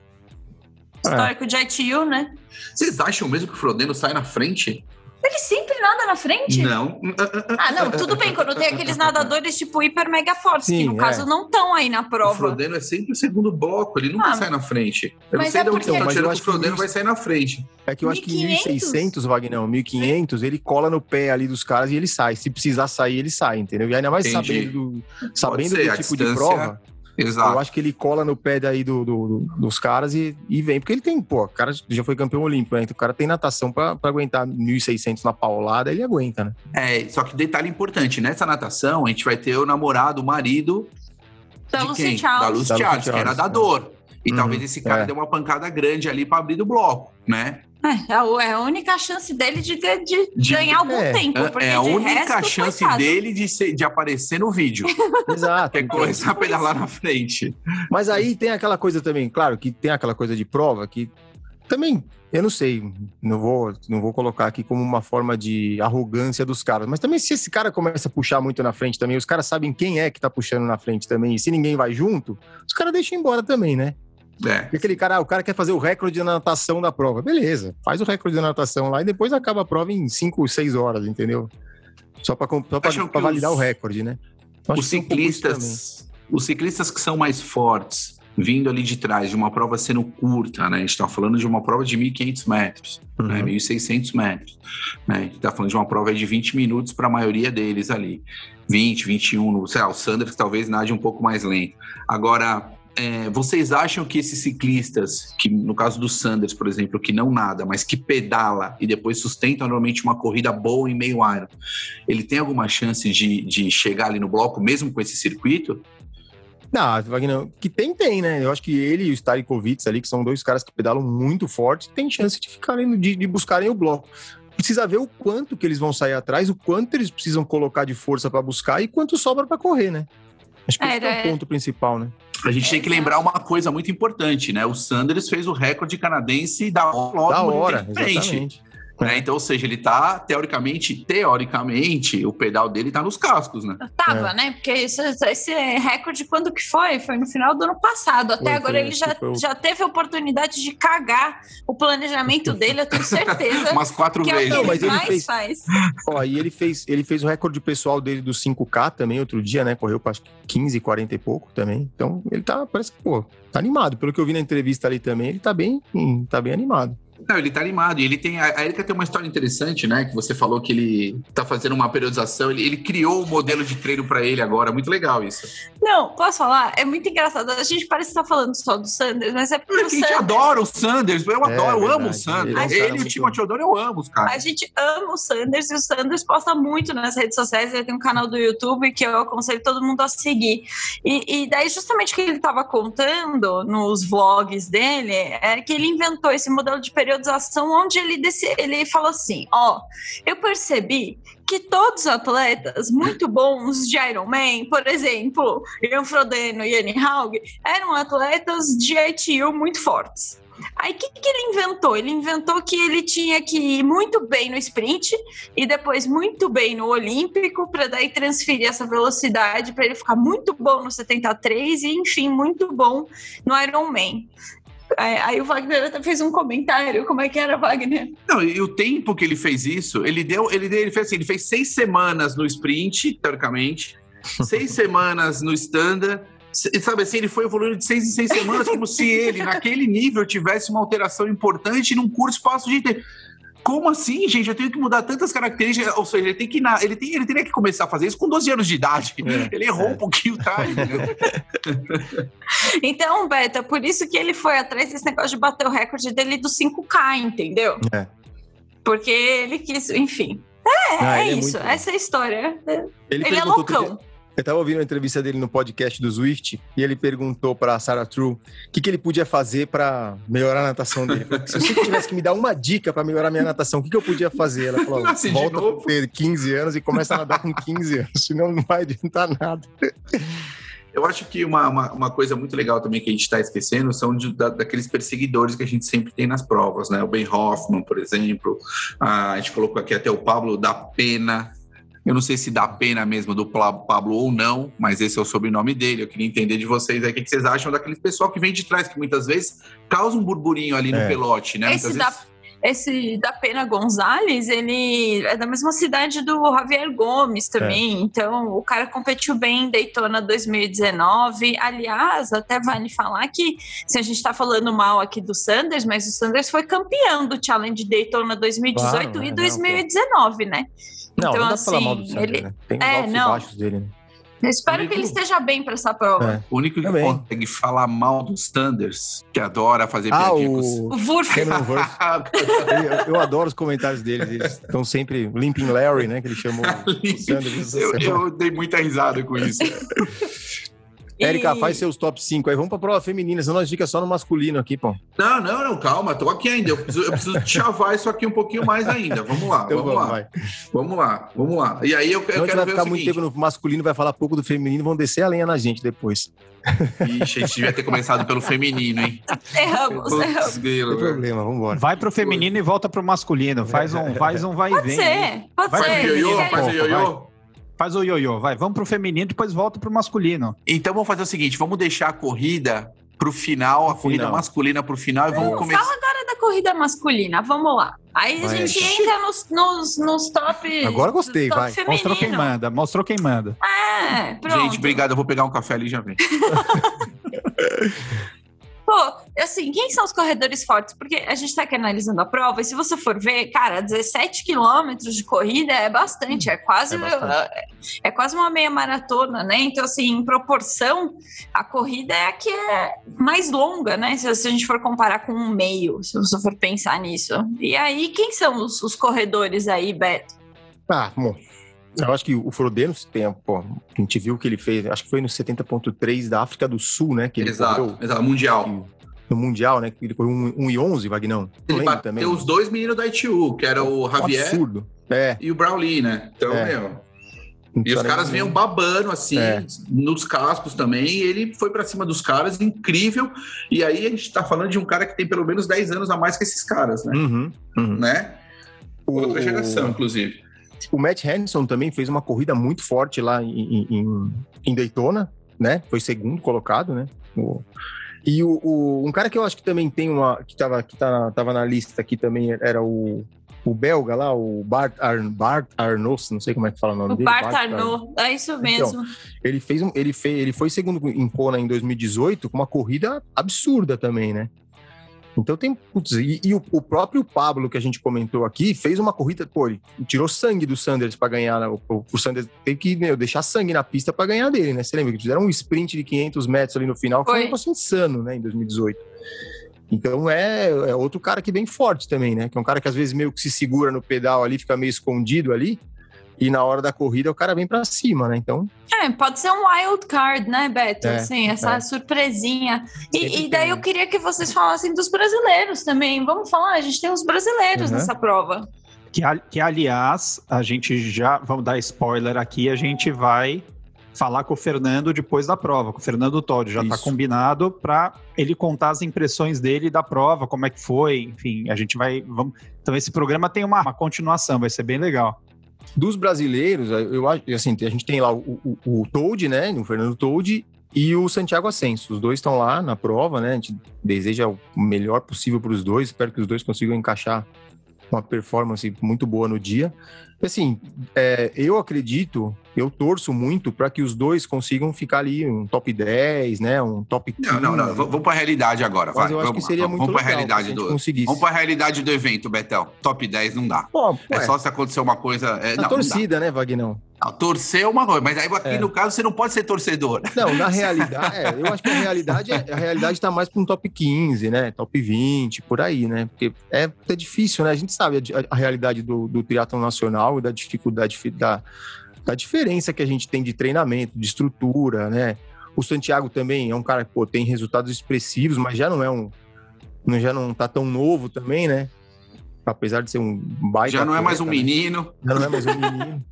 é. histórico é. de ITU, né? Vocês acham mesmo que o Frodeno sai na frente? Ele sempre nada na frente? Não. Ah, não, tudo bem, quando tem aqueles nadadores tipo hiper mega fortes, Sim, que no é. caso não estão aí na prova. O Frodeno é sempre o segundo bloco, ele nunca ah, sai na frente. Eu não sei é de onde porque... que o Frodeno vai sair na frente. É que eu 1500? acho que 1600, Wagner, 1500, ele cola no pé ali dos caras e ele sai. Se precisar sair, ele sai, entendeu? E ainda mais Entendi. sabendo do, sabendo do tipo distância... de prova. Exato. Eu acho que ele cola no pé daí do, do, do, dos caras e, e vem. Porque ele tem, pô, o cara já foi campeão olímpico, né? Então o cara tem natação para aguentar 1.600 na paulada, ele aguenta, né? É, só que detalhe importante, nessa natação a gente vai ter o namorado, o marido da Lucy Charles. Da Lucy Charles, que era da dor. E uhum, talvez esse cara é. dê uma pancada grande ali para abrir do bloco, né? É, é, é a única chance dele de, de, de, de ganhar algum é, tempo. é, é a única resto, chance coitado. dele de, ser, de aparecer no vídeo. Exato. Que é começar a pedalar na frente. Mas aí tem aquela coisa também, claro, que tem aquela coisa de prova que também, eu não sei, não vou, não vou colocar aqui como uma forma de arrogância dos caras, mas também se esse cara começa a puxar muito na frente também, os caras sabem quem é que tá puxando na frente também, e se ninguém vai junto, os caras deixam embora também, né? É. E aquele cara, ah, o cara quer fazer o recorde de natação da prova. Beleza, faz o recorde de natação lá e depois acaba a prova em 5, 6 horas, entendeu? Só para validar os, o recorde, né? os ciclistas, um os ciclistas que são mais fortes, vindo ali de trás de uma prova sendo curta, né? A gente está falando de uma prova de 1.500 metros, uhum. né? 1.600 metros, né? A gente está falando de uma prova de 20 minutos para a maioria deles ali. 20, 21, sei lá, o Sanders talvez nade um pouco mais lento. Agora, é, vocês acham que esses ciclistas, que no caso do Sanders, por exemplo, que não nada, mas que pedala e depois sustenta normalmente uma corrida boa em meio ano, ele tem alguma chance de, de chegar ali no bloco, mesmo com esse circuito? Não, Wagner, que tem, tem, né? Eu acho que ele e o Starikovic ali, que são dois caras que pedalam muito forte, tem chance de ficarem, de, de buscarem o bloco precisa ver o quanto que eles vão sair atrás, o quanto eles precisam colocar de força para buscar e quanto sobra para correr, né? Acho que é, esse é o é. ponto principal, né? A gente tem que lembrar uma coisa muito importante, né? O Sanders fez o recorde canadense da hora. Da hora, exatamente. Né? Então, ou seja, ele tá, teoricamente, teoricamente, o pedal dele tá nos cascos, né? Tava, é. né? Porque esse, esse, recorde, quando que foi? Foi no final do ano passado. Até foi, agora foi, ele já, foi... já teve a oportunidade de cagar o planejamento dele, eu tenho certeza. Umas quatro que vezes. É o que Não, ele mais fez... faz. Ó, e ele fez, ele fez o recorde pessoal dele do 5K também outro dia, né? Correu para 15, 40 e pouco também. Então, ele tá, parece que, pô, tá animado. Pelo que eu vi na entrevista ali também, ele tá bem, tá bem animado. Não, ele tá animado. E ele tem. A Erika tem uma história interessante, né? Que você falou que ele tá fazendo uma periodização. Ele, ele criou o um modelo de treino para ele agora. Muito legal isso. Não, posso falar? É muito engraçado. A gente parece estar tá falando só do Sanders, mas é porque. É a gente adora o Sanders. Eu é, adoro, eu amo o Sanders. Ele, ele e o Timothy Odoro, eu amo os caras. A gente ama o Sanders e o Sanders posta muito nas redes sociais. Ele tem um canal do YouTube que eu aconselho todo mundo a seguir. E, e daí, justamente o que ele estava contando nos vlogs dele é que ele inventou esse modelo de periodização periodização onde ele, desse, ele falou assim: ó, eu percebi que todos os atletas muito bons de Ironman, por exemplo, Ian Frodeno e Annie Haug, eram atletas de ITU muito fortes. Aí o que, que ele inventou? Ele inventou que ele tinha que ir muito bem no sprint e depois muito bem no olímpico para daí transferir essa velocidade para ele ficar muito bom no 73 e enfim muito bom no Ironman. Aí o Wagner até fez um comentário, como é que era, Wagner? Não, e o tempo que ele fez isso, ele deu, ele, deu, ele fez assim, ele fez seis semanas no sprint, teoricamente, seis semanas no standard, sabe assim, ele foi evoluindo de seis em seis semanas, como se ele, naquele nível, tivesse uma alteração importante num curto espaço de tempo. Como assim, gente? Eu tenho que mudar tantas características. Ou seja, ele tem que ele, tem, ele teria que começar a fazer isso com 12 anos de idade. É, ele errou é. um pouquinho, tá? então, Beto, é por isso que ele foi atrás desse negócio de bater o recorde dele do 5K, entendeu? É. Porque ele quis, enfim. É, ah, é, é isso. Muito... Essa é a história. Ele, ele é loucão. Eu tava ouvindo a entrevista dele no podcast do Swift e ele perguntou para Sarah True o que, que ele podia fazer para melhorar a natação dele. Se você tivesse que me dar uma dica para melhorar a minha natação, o que, que eu podia fazer? Ela falou: volta a ter 15 anos e começa a nadar com 15 anos, senão não vai adiantar nada. Eu acho que uma, uma, uma, coisa muito legal também que a gente está esquecendo são de, da, daqueles perseguidores que a gente sempre tem nas provas, né? O Ben Hoffman, por exemplo, a, a gente colocou aqui até o Pablo da Pena, eu não sei se dá pena mesmo do Pablo ou não, mas esse é o sobrenome dele. Eu queria entender de vocês aí o que vocês acham daquele pessoal que vem de trás, que muitas vezes causa um burburinho ali no é. pelote, né? Esse muitas dá, esse da Pena Gonzalez, ele é da mesma cidade do Javier Gomes também. É. Então, o cara competiu bem em Daytona 2019. Aliás, até vale falar que se a gente está falando mal aqui do Sanders, mas o Sanders foi campeão do Challenge Daytona 2018 claro, e 2019, né? Não, então, não dá assim, pra falar mal do Sanders, ele... né? Tem os é, altos não. e baixos dele, né? Eu espero único... que ele esteja bem para essa prova. É. O único que Também. consegue falar mal dos Thunders, que adora fazer ah, O, o Wurf. eu, eu, adoro os comentários deles. Eles estão sempre Limping Larry, né? Que ele chamou Thunders. Eu, eu dei muita risada com isso. Érica, faz seus top 5 aí. Vamos pra prova feminina, senão nós fica só no masculino aqui, pô. Não, não, não, calma, tô aqui ainda. Eu preciso, eu preciso chavar isso aqui um pouquinho mais ainda. Vamos lá, então vamos, vamos, lá. Vai. Vamos lá, vamos lá. E aí eu, eu quero vai ficar muito tempo no masculino, vai falar pouco do feminino, vão descer a lenha na gente depois. Ixi, a gente devia ter começado pelo feminino, hein? Erramos, erramos. Não tem problema, vamos embora. Vai pro feminino e volta pro masculino. Faz um, faz um vai e vem. Pode ser, pode vai ser. Faz o ioiô, faz o ioiô. Faz o ioiô, vai. Vamos pro feminino, depois volta pro masculino. Então vamos fazer o seguinte: vamos deixar a corrida pro final, a corrida final. masculina pro final e vamos começar. Fala agora da corrida masculina, vamos lá. Aí vai. a gente entra nos, nos, nos top. Agora gostei, top vai. Feminino. Mostrou quem manda, mostrou quem manda. É, pronto. Gente, obrigado. Eu vou pegar um café ali e já vem. Pô, assim, quem são os corredores fortes? Porque a gente tá aqui analisando a prova, e se você for ver, cara, 17 quilômetros de corrida é bastante, é quase, é, bastante. é, quase uma meia maratona, né? Então, assim, em proporção, a corrida é a que é mais longa, né? Se, se a gente for comparar com um meio, se você for pensar nisso. E aí, quem são os, os corredores aí, Beto? Ah, bom, eu acho que o Frodeno tem, pô, a gente viu que ele fez, acho que foi no 70.3 da África do Sul, né? Que ele exato, correu, exato, mundial. No Mundial, né? Que ele foi 1 um, um e 11, Vagnão. Ele bateu também. os dois meninos da ITU, que era o Javier absurdo. É. e o Brownlee, né? Então, é. meu... E os caras vinham babando, assim, é. nos cascos também, e ele foi para cima dos caras, incrível. E aí a gente tá falando de um cara que tem pelo menos 10 anos a mais que esses caras, né? Uhum, uhum. Né? Outra o... geração, inclusive. O Matt Henderson também fez uma corrida muito forte lá em, em, em Daytona, né? Foi segundo colocado, né? O, e o, o, um cara que eu acho que também tem uma. que tava, que tá, tava na lista aqui também era o, o belga lá, o Bart, Ar, Bart não sei como é que fala o nome o dele. Bart, Bart Arnault, é isso então, mesmo. Então, ele, fez um, ele, fez, ele foi segundo em Kona em 2018 com uma corrida absurda também, né? Então tem. Putz, e, e o, o, próprio Pablo, que a gente comentou aqui, fez uma corrida, pô, ele tirou sangue do Sanders para ganhar. Né? O, o, Sanders teve que meu, deixar sangue na pista para ganhar dele, né? Você lembra que fizeram um sprint de 500 metros ali no final, foi, foi um negócio insano, né, em 2018. Então é, é outro cara que vem forte também, né? Que é um cara que às vezes meio que se segura no pedal ali, fica meio escondido ali e na hora da corrida o cara vem para cima, né? Então. É, pode ser um wild card, né, Beto? É, assim, essa é. surpresinha. E, e, daí eu queria que vocês falassem dos brasileiros também. Vamos falar, a gente tem os brasileiros uhum. nessa prova. Que, que, aliás, a gente já, vamos dar spoiler aqui, a gente vai falar com o Fernando depois da prova, com o Fernando Todd. Já está combinado para ele contar as impressões dele da prova, como é que foi, enfim, a gente vai. Vamos... Então, esse programa tem uma, uma continuação, vai ser bem legal. Dos brasileiros, eu acho, assim, a gente tem lá o, o, o Toad, né? O Fernando Toad e o Santiago Ascenso. Os dois estão lá na prova, né? A gente deseja o melhor possível para os dois. Espero que os dois consigam encaixar uma performance muito boa no dia. Assim, é, eu acredito, eu torço muito para que os dois consigam ficar ali um top 10, né? Um top 15. Não, não, não. Vamos para a realidade agora. Mas vai, eu acho vamos, que seria muito vamos legal. Vamos para a realidade do. Conseguisse. Vamos para a realidade do evento, Betão. Top 10 não dá. Pô, é só se acontecer uma coisa. É, a não, torcida, não né, Vagnão? Não, torcer é uma coisa, mas aí aqui é. no caso você não pode ser torcedor. Não, na realidade, é, eu acho que a realidade, é, a realidade está mais para um top 15, né? Top 20, por aí, né? Porque é, é difícil, né? A gente sabe a, a realidade do, do triatlon nacional e da dificuldade da, da diferença que a gente tem de treinamento, de estrutura, né? O Santiago também é um cara que pô, tem resultados expressivos, mas já não é um. Já não tá tão novo também, né? Apesar de ser um baita. Já não é mais um né? menino. Já não é mais um menino.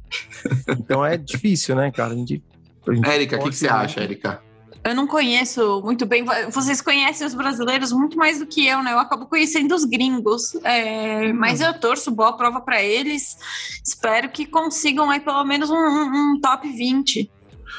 então é difícil, né, cara? A gente. Érica, o que, que você acha, Érica? Eu não conheço muito bem. Vocês conhecem os brasileiros muito mais do que eu, né? Eu acabo conhecendo os gringos. É, mas eu torço boa prova para eles. Espero que consigam aí pelo menos um, um top 20.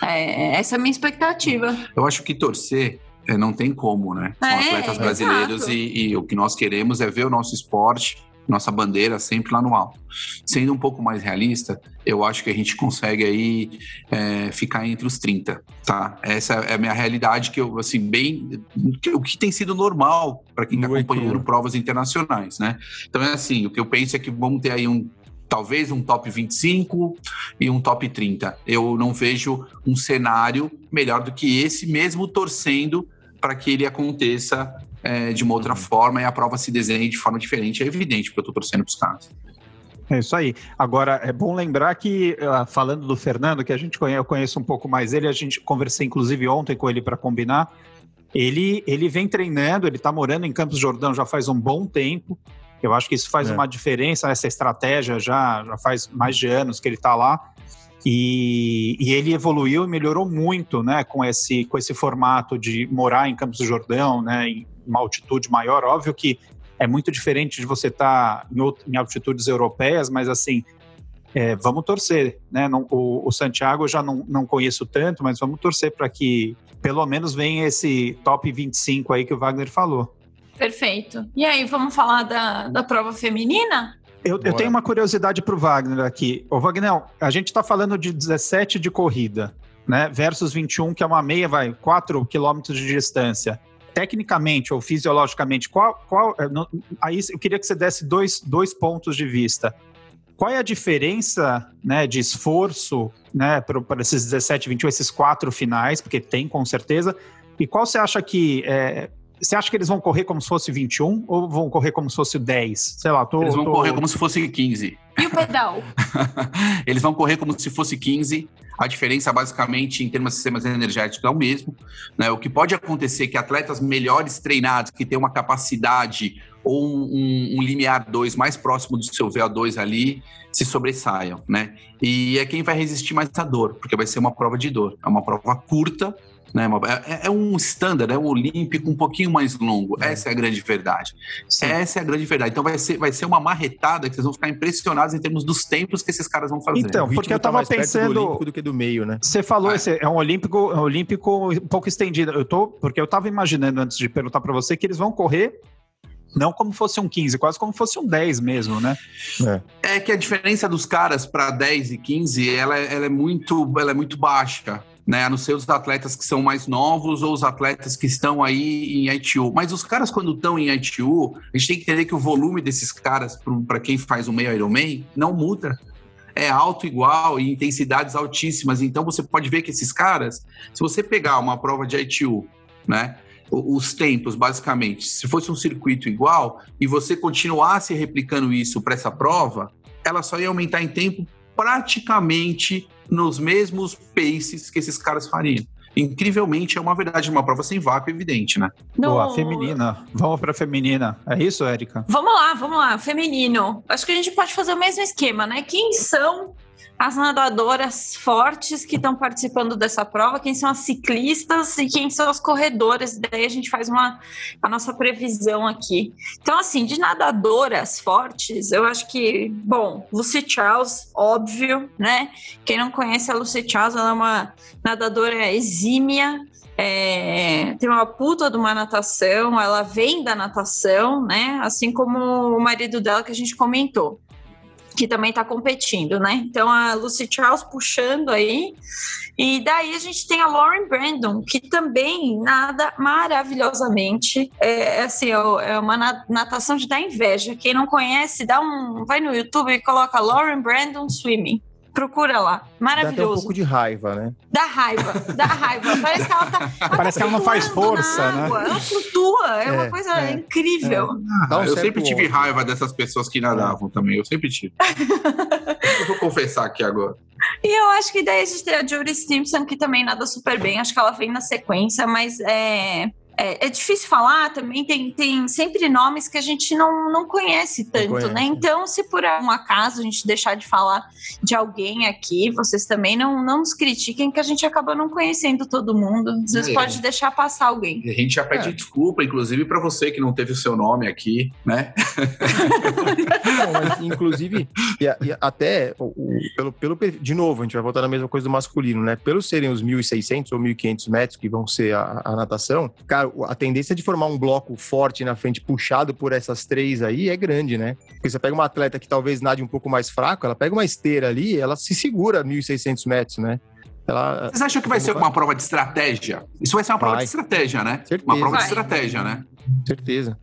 É, essa é a minha expectativa. Eu acho que torcer é, não tem como, né? São é, atletas brasileiros e, e, o que nós queremos é ver o nosso esporte Nossa bandeira sempre lá no alto. Sendo um pouco mais realista, eu acho que a gente consegue aí é, ficar entre os 30, tá? Essa é a minha realidade que eu, assim, bem... Que, o que tem sido normal para quem está acompanhando provas internacionais, né? Então é assim, o que eu penso é que vamos ter aí um talvez um top 25 e um top 30. Eu não vejo um cenário melhor do que esse, mesmo torcendo para que ele aconteça é, de uma outra uhum. forma e a prova se desenhe de forma diferente. É evidente, porque eu estou torcendo para os caras. É isso aí. Agora, é bom lembrar que, ah, falando do Fernando, que a gente conhece, eu conheço um pouco mais ele, a gente conversei inclusive ontem com ele para combinar. Ele, ele vem treinando, ele está morando em Campos Jordão já faz um bom tempo. Eu acho que isso faz é. uma diferença, essa estratégia já, já faz mais de anos que ele está lá. E, e, ele evoluiu e melhorou muito né, com, esse, com esse formato de morar em Campos do Jordão, né, em uma altitude maior. Óbvio que é muito diferente de você estar tá em, em, altitudes europeias, mas assim, é, vamos torcer. Né? Não, o, o, Santiago eu já não, não conheço tanto, mas vamos torcer para que pelo menos venha esse top 25 aí que o Wagner falou. Perfeito. E aí, vamos falar da, da prova feminina? Eu, eu tenho uma curiosidade para o Wagner aqui. Ô, Wagner, a gente está falando de 17 de corrida, né? Versus 21, que é uma meia, vai, 4 quilômetros de distância. Tecnicamente ou fisiologicamente, qual. qual é, aí eu queria que você desse dois, dois pontos de vista. Qual é a diferença né, de esforço né, para esses 17, 21, esses quatro finais, porque tem com certeza, e qual você acha que é, você acha que eles vão correr como se fosse 21 ou vão correr como se fosse 10? Sei lá, tô, Eles vão tô... correr como se fosse 15. E o pedal? eles vão correr como se fosse 15. A diferença, basicamente, em termos de sistemas energéticos, é o mesmo. Né? O que pode acontecer é que atletas melhores treinados, que têm uma capacidade ou um, um, limiar 2 mais próximo do seu VO2 ali, se sobressaiam, né? E é quem vai resistir mais à dor, porque vai ser uma prova de dor. É uma prova curta, né? É, é um standard, é um olímpico um pouquinho mais longo. É. Essa é a grande verdade. Sim. Essa é a grande verdade. Então vai ser, vai ser uma marretada que vocês vão ficar impressionados em termos dos tempos que esses caras vão fazer. Então, porque eu tá tava tá pensando. Do olímpico do que do meio, né? Você falou, é. esse é um olímpico, é um olímpico um pouco estendido. Eu tô, porque eu tava imaginando antes de perguntar para você que eles vão correr não como fosse um 15, quase como fosse um 10 mesmo, né? É, é que a diferença dos caras para 10 e 15, ela, ela, é muito, ela é muito baixa né? A não ser os atletas que são mais novos ou os atletas que estão aí em ITU. Mas os caras, quando estão em ITU, a gente tem que entender que o volume desses caras, para quem faz o meio Ironman, não muda. É alto igual e intensidades altíssimas. Então você pode ver que esses caras, se você pegar uma prova de ITU, né? Os tempos, basicamente, se fosse um circuito igual e você continuasse replicando isso para essa prova, ela só ia aumentar em tempo praticamente nos mesmos paces que esses caras fariam. Incrivelmente é uma verdade, uma prova sem vácuo evidente, né? No... Boa, feminina. Vamos para feminina. É isso, Érica? Vamos lá, vamos lá. Feminino. Acho que a gente pode fazer o mesmo esquema, né? Quem são as nadadoras fortes que estão participando dessa prova, quem são as ciclistas e quem são as corredoras. Daí a gente faz uma, a nossa previsão aqui. Então, assim, de nadadoras fortes, eu acho que, bom, Lucy Charles, óbvio, né? Quem não conhece a Lucy Charles, ela é uma nadadora exímia, é, tem uma puta de uma natação, ela vem da natação, né? Assim como o marido dela que a gente comentou que também está competindo, né? Então a Lucy Charles puxando aí. E daí a gente tem a Lauren Brandon, que também nada maravilhosamente. É, é assim, é uma natação de dar inveja. Quem não conhece, dá um. Vai no YouTube e coloca Lauren Brandon Swimming. Procura lá. Maravilhoso. Dá até um pouco de raiva, né? Dá raiva, dá raiva. Parece que ela tá. Ela Parece tá que ela não faz força, né? Ela flutua, é, é uma coisa é, incrível. É. Um eu sempre tive raiva dessas pessoas que nadavam também. Eu sempre tive. eu vou confessar aqui agora. E eu acho que daí a gente tem a Judy Simpson, que também nada super bem. Acho que ela vem na sequência, mas é é, é, difícil falar também, tem, tem sempre nomes que a gente não, não conhece tanto, não conhece. né? Então, se por um acaso a gente deixar de falar de alguém aqui, vocês também não, não nos critiquem, que a gente acaba não conhecendo todo mundo. Às vezes é. pode deixar passar alguém. A gente já pede é. desculpa, inclusive, para você que não teve o seu nome aqui, né? não, mas, inclusive, e, e até o, pelo, pelo. De novo, a gente vai voltar na mesma coisa do masculino, né? Pelos serem os 1.600 ou 1.500 metros que vão ser a, a natação, cara, a tendência de formar um bloco forte na frente, puxado por essas três aí, é grande, né? Porque você pega uma atleta que talvez nade um pouco mais fraco, ela pega uma esteira ali, ela se segura 1.600 metros, né? Ela, Vocês acham que vai ser uma prova de estratégia? Isso vai ser uma prova vai. de estratégia, né? Certeza. Uma prova vai. de estratégia, né? Certeza.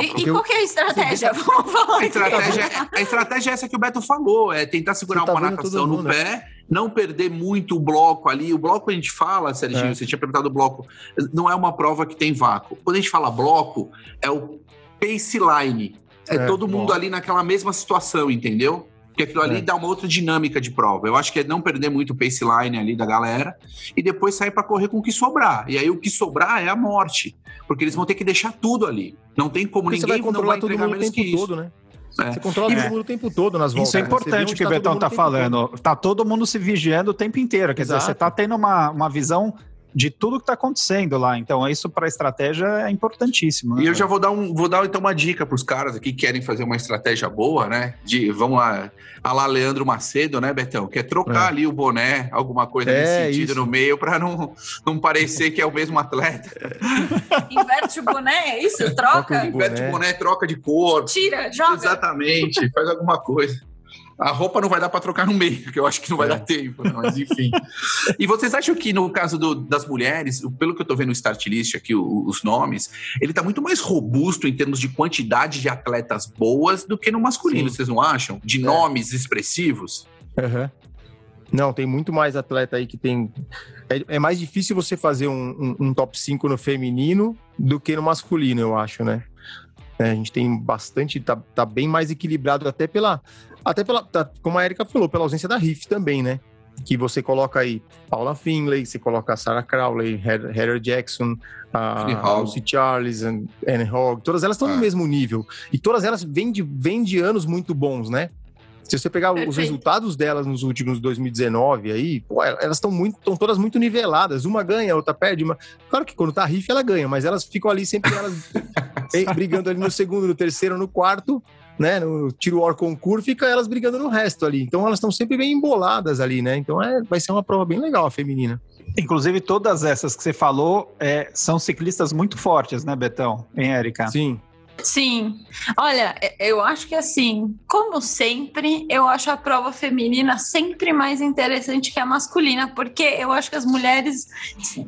E, e qual que é a estratégia? Vamos falar a estratégia, a estratégia é essa que o Beto falou, é tentar segurar tá uma natação no pé, né? Não perder muito o bloco ali. O bloco a gente fala, Serginho, é. você tinha perguntado o bloco, não é uma prova que tem vácuo. Quando a gente fala bloco, é o pace line. É, é todo mundo bom. ali naquela mesma situação, entendeu? Porque aquilo ali é. dá uma outra dinâmica de prova. Eu acho que é não perder muito o pace line ali da galera e depois sair para correr com o que sobrar. E aí o que sobrar é a morte. Porque eles vão ter que deixar tudo ali. Não tem como porque ninguém vai controlar vai todo mundo o tempo todo, né? É. Você controla todo mundo o tempo todo nas voltas. Isso é né? importante o que o Betão tá falando. Todo. Tá todo mundo se vigiando o tempo inteiro. Quer Exato. dizer, você tá tendo uma, uma visão de tudo que está acontecendo lá. Então, isso para a estratégia é importantíssimo. Né? E eu já vou dar, um, vou dar então uma dica para os caras aqui que querem fazer uma estratégia boa, né? De, vamos lá, a lá Leandro Macedo, né, Betão? Quer trocar é. ali o boné, alguma coisa é, nesse sentido isso. no meio, para não, não parecer que é o mesmo atleta. Inverte o boné, é isso? Troca? Inverte o boné, troca de cor. Tira, joga. Exatamente, faz alguma coisa. A roupa não vai dar para trocar no meio, que eu acho que não vai é. dar tempo, né? mas enfim. e vocês acham que no caso do, das mulheres, pelo que eu estou vendo no start list aqui, o, os nomes, ele está muito mais robusto em termos de quantidade de atletas boas do que no masculino, Sim. vocês não acham? De é. nomes expressivos? Uhum. Não, tem muito mais atleta aí que tem. É, é mais difícil você fazer um, um, um top 5 no feminino do que no masculino, eu acho, né? É, a gente tem bastante, tá, tá bem mais equilibrado até pela, até pela, tá, como a Erika falou, pela ausência da Riff também, né? Que você coloca aí Paula Finlay, você coloca a Sarah Crowley, Heather Jackson, a Lucy Charles, Anne Hogg, todas elas estão ah. no mesmo nível. E todas elas vêm de, vêm de anos muito bons, né? Se você pegar Perfeito. os resultados delas nos últimos 2019 aí, pô, elas estão muito, estão todas muito niveladas. Uma ganha, a outra perde. Uma... Claro que quando tá riff ela ganha, mas elas ficam ali sempre elas brigando ali no segundo, no terceiro, no quarto, né? No tiro or concurso, fica elas brigando no resto ali. Então elas estão sempre bem emboladas ali, né? Então é, vai ser uma prova bem legal a feminina. Inclusive, todas essas que você falou é, são ciclistas muito fortes, né, Betão? Em Érica? Sim. Sim. Olha, eu acho que assim, como sempre, eu acho a prova feminina sempre mais interessante que a masculina, porque eu acho que as mulheres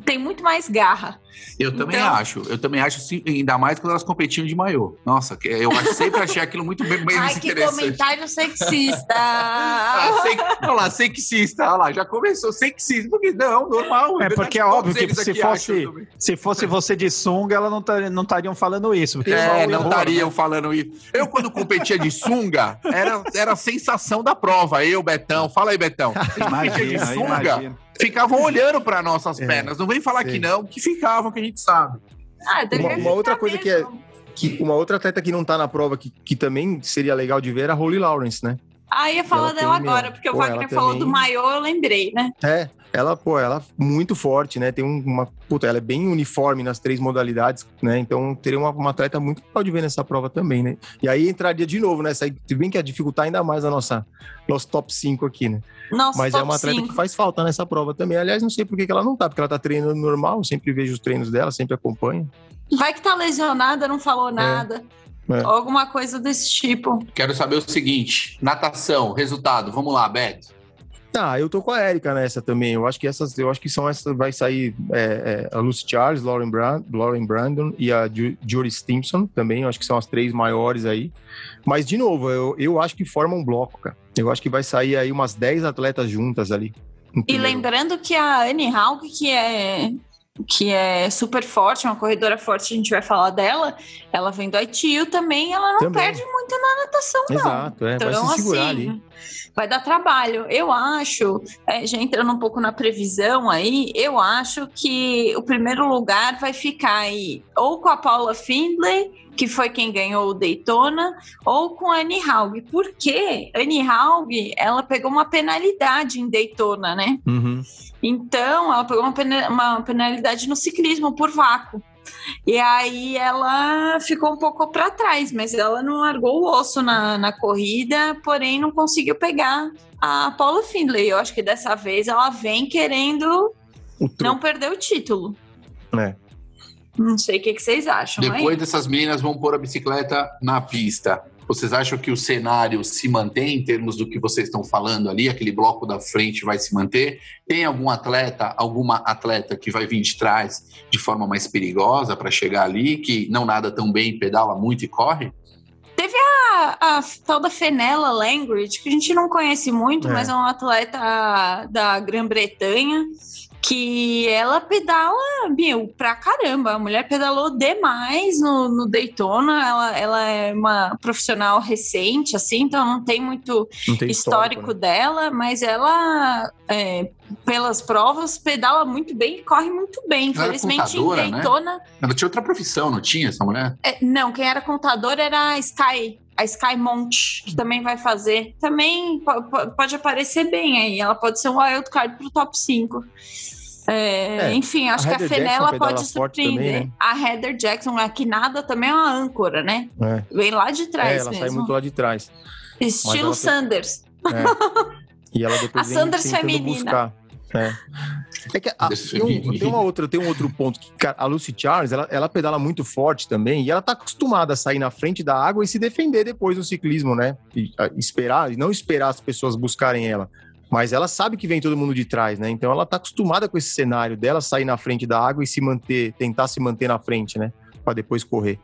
têm muito mais garra. Eu também então... acho. Eu também acho, ainda mais quando elas competiam de maiô. Nossa, eu sempre achei aquilo muito bem, bem Ai, que comentário sexista. ah, sei, olha lá, sexista. Olha lá, já começou sexista. Porque não, normal. É porque é óbvio que se fosse, se fosse você de sunga, elas não não estariam falando isso. É, não estariam né? falando isso. Eu, quando competia de sunga, era, era a sensação da prova. Eu, Betão. Fala aí, Betão. Imagina, de sunga. Imagina ficavam olhando para nossas é, pernas. Não vem falar sim. que não, que ficavam, que a gente sabe. Ah, uma, uma outra coisa mesmo. que é. Que uma outra atleta que não tá na prova, que, que também seria legal de ver, é a Holly Lawrence, né? Ah, ia falar dela agora, porque o Wagner falou também... do maior, eu lembrei, né? É, ela, pô, ela é muito forte, né? Tem uma. Puta, ela é bem uniforme nas três modalidades, né? Então teria uma, uma atleta muito legal de ver nessa prova também, né? E aí entraria de novo, né? Se bem que ia dificultar ainda mais a nossa nosso top 5 aqui, né? Nossa, Mas é uma atleta 5. que faz falta nessa prova também. Aliás, não sei por que ela não tá, porque ela tá treinando normal, sempre vejo os treinos dela, sempre acompanho. Vai que tá lesionada, não falou é. nada. É. É. Alguma coisa desse tipo. Quero saber o seguinte: natação, resultado. Vamos lá, Beto. Ah, eu tô com a Erika nessa também. Eu acho que essas, eu acho que são essas. Vai sair é, é, a Lucy Charles, Lauren, Brand, Lauren Brandon e a Judy Stimson também. Eu acho que são as três maiores aí. Mas, de novo, eu, eu acho que forma um bloco, cara. Eu acho que vai sair aí umas 10 atletas juntas ali. E lembrando que a Annie Haug, que é que é super forte, uma corredora forte, a gente vai falar dela. Ela vem do Haiti também, ela não também. perde muito na natação, não. Exato, é, então, vai assim, ali. Vai dar trabalho. Eu acho, é, já entrando um pouco na previsão aí, eu acho que o primeiro lugar vai ficar aí ou com a Paula Findlay, que foi quem ganhou o Daytona, ou com a Annie Haug. Por quê? Annie Haug, ela pegou uma penalidade em Daytona, né? Uhum. Então, ela pegou uma penalidade no ciclismo por vácuo. E aí ela ficou um pouco para trás, mas ela não largou o osso na, na corrida, porém não conseguiu pegar a Paula Findlay. Eu acho que dessa vez ela vem querendo não perder o título. É. Não sei o que, que vocês acham. Depois aí. dessas meninas vão pôr a bicicleta na pista. Vocês acham que o cenário se mantém em termos do que vocês estão falando ali? Aquele bloco da frente vai se manter? Tem algum atleta, alguma atleta que vai vir de trás de forma mais perigosa para chegar ali, que não nada tão bem, pedala muito e corre? Teve a, a tal da Fenella Langridge, que a gente não conhece muito, é. mas é uma atleta da Grã-Bretanha que ela pedala, meu, pra caramba. A mulher pedalou demais no, no Daytona. Ela, ela é uma profissional recente, assim, então não tem muito não tem histórico, histórico né? dela, mas ela, é, pelas provas, pedala muito bem e corre muito bem. Ela Infelizmente, em né? Daytona. Né? Ela tinha outra profissão, não tinha essa mulher? É, não, quem era contador era a Sky a Sky Mont, que também vai fazer, também pode aparecer bem aí. Ela pode ser um wild card para o top 5. É, é, enfim, acho a que a Fenella pode surpreender. Também, né? A Heather Jackson, aqui nada, também é uma âncora, né? É. Vem lá de trás. É, ela mesmo. sai muito lá de trás. Estilo Sanders. É. E ela depois a vem Sanders feminina. buscar. É. É que a, tem, um, tem, uma outra, tem um outro ponto que a Lucy Charles, ela, ela pedala muito forte também e ela tá acostumada a sair na frente da água e se defender depois no ciclismo, né? E, a, esperar, e não esperar as pessoas buscarem ela. Mas ela sabe que vem todo mundo de trás, né? Então ela tá acostumada com esse cenário dela sair na frente da água e se manter, tentar se manter na frente, né? Para depois correr.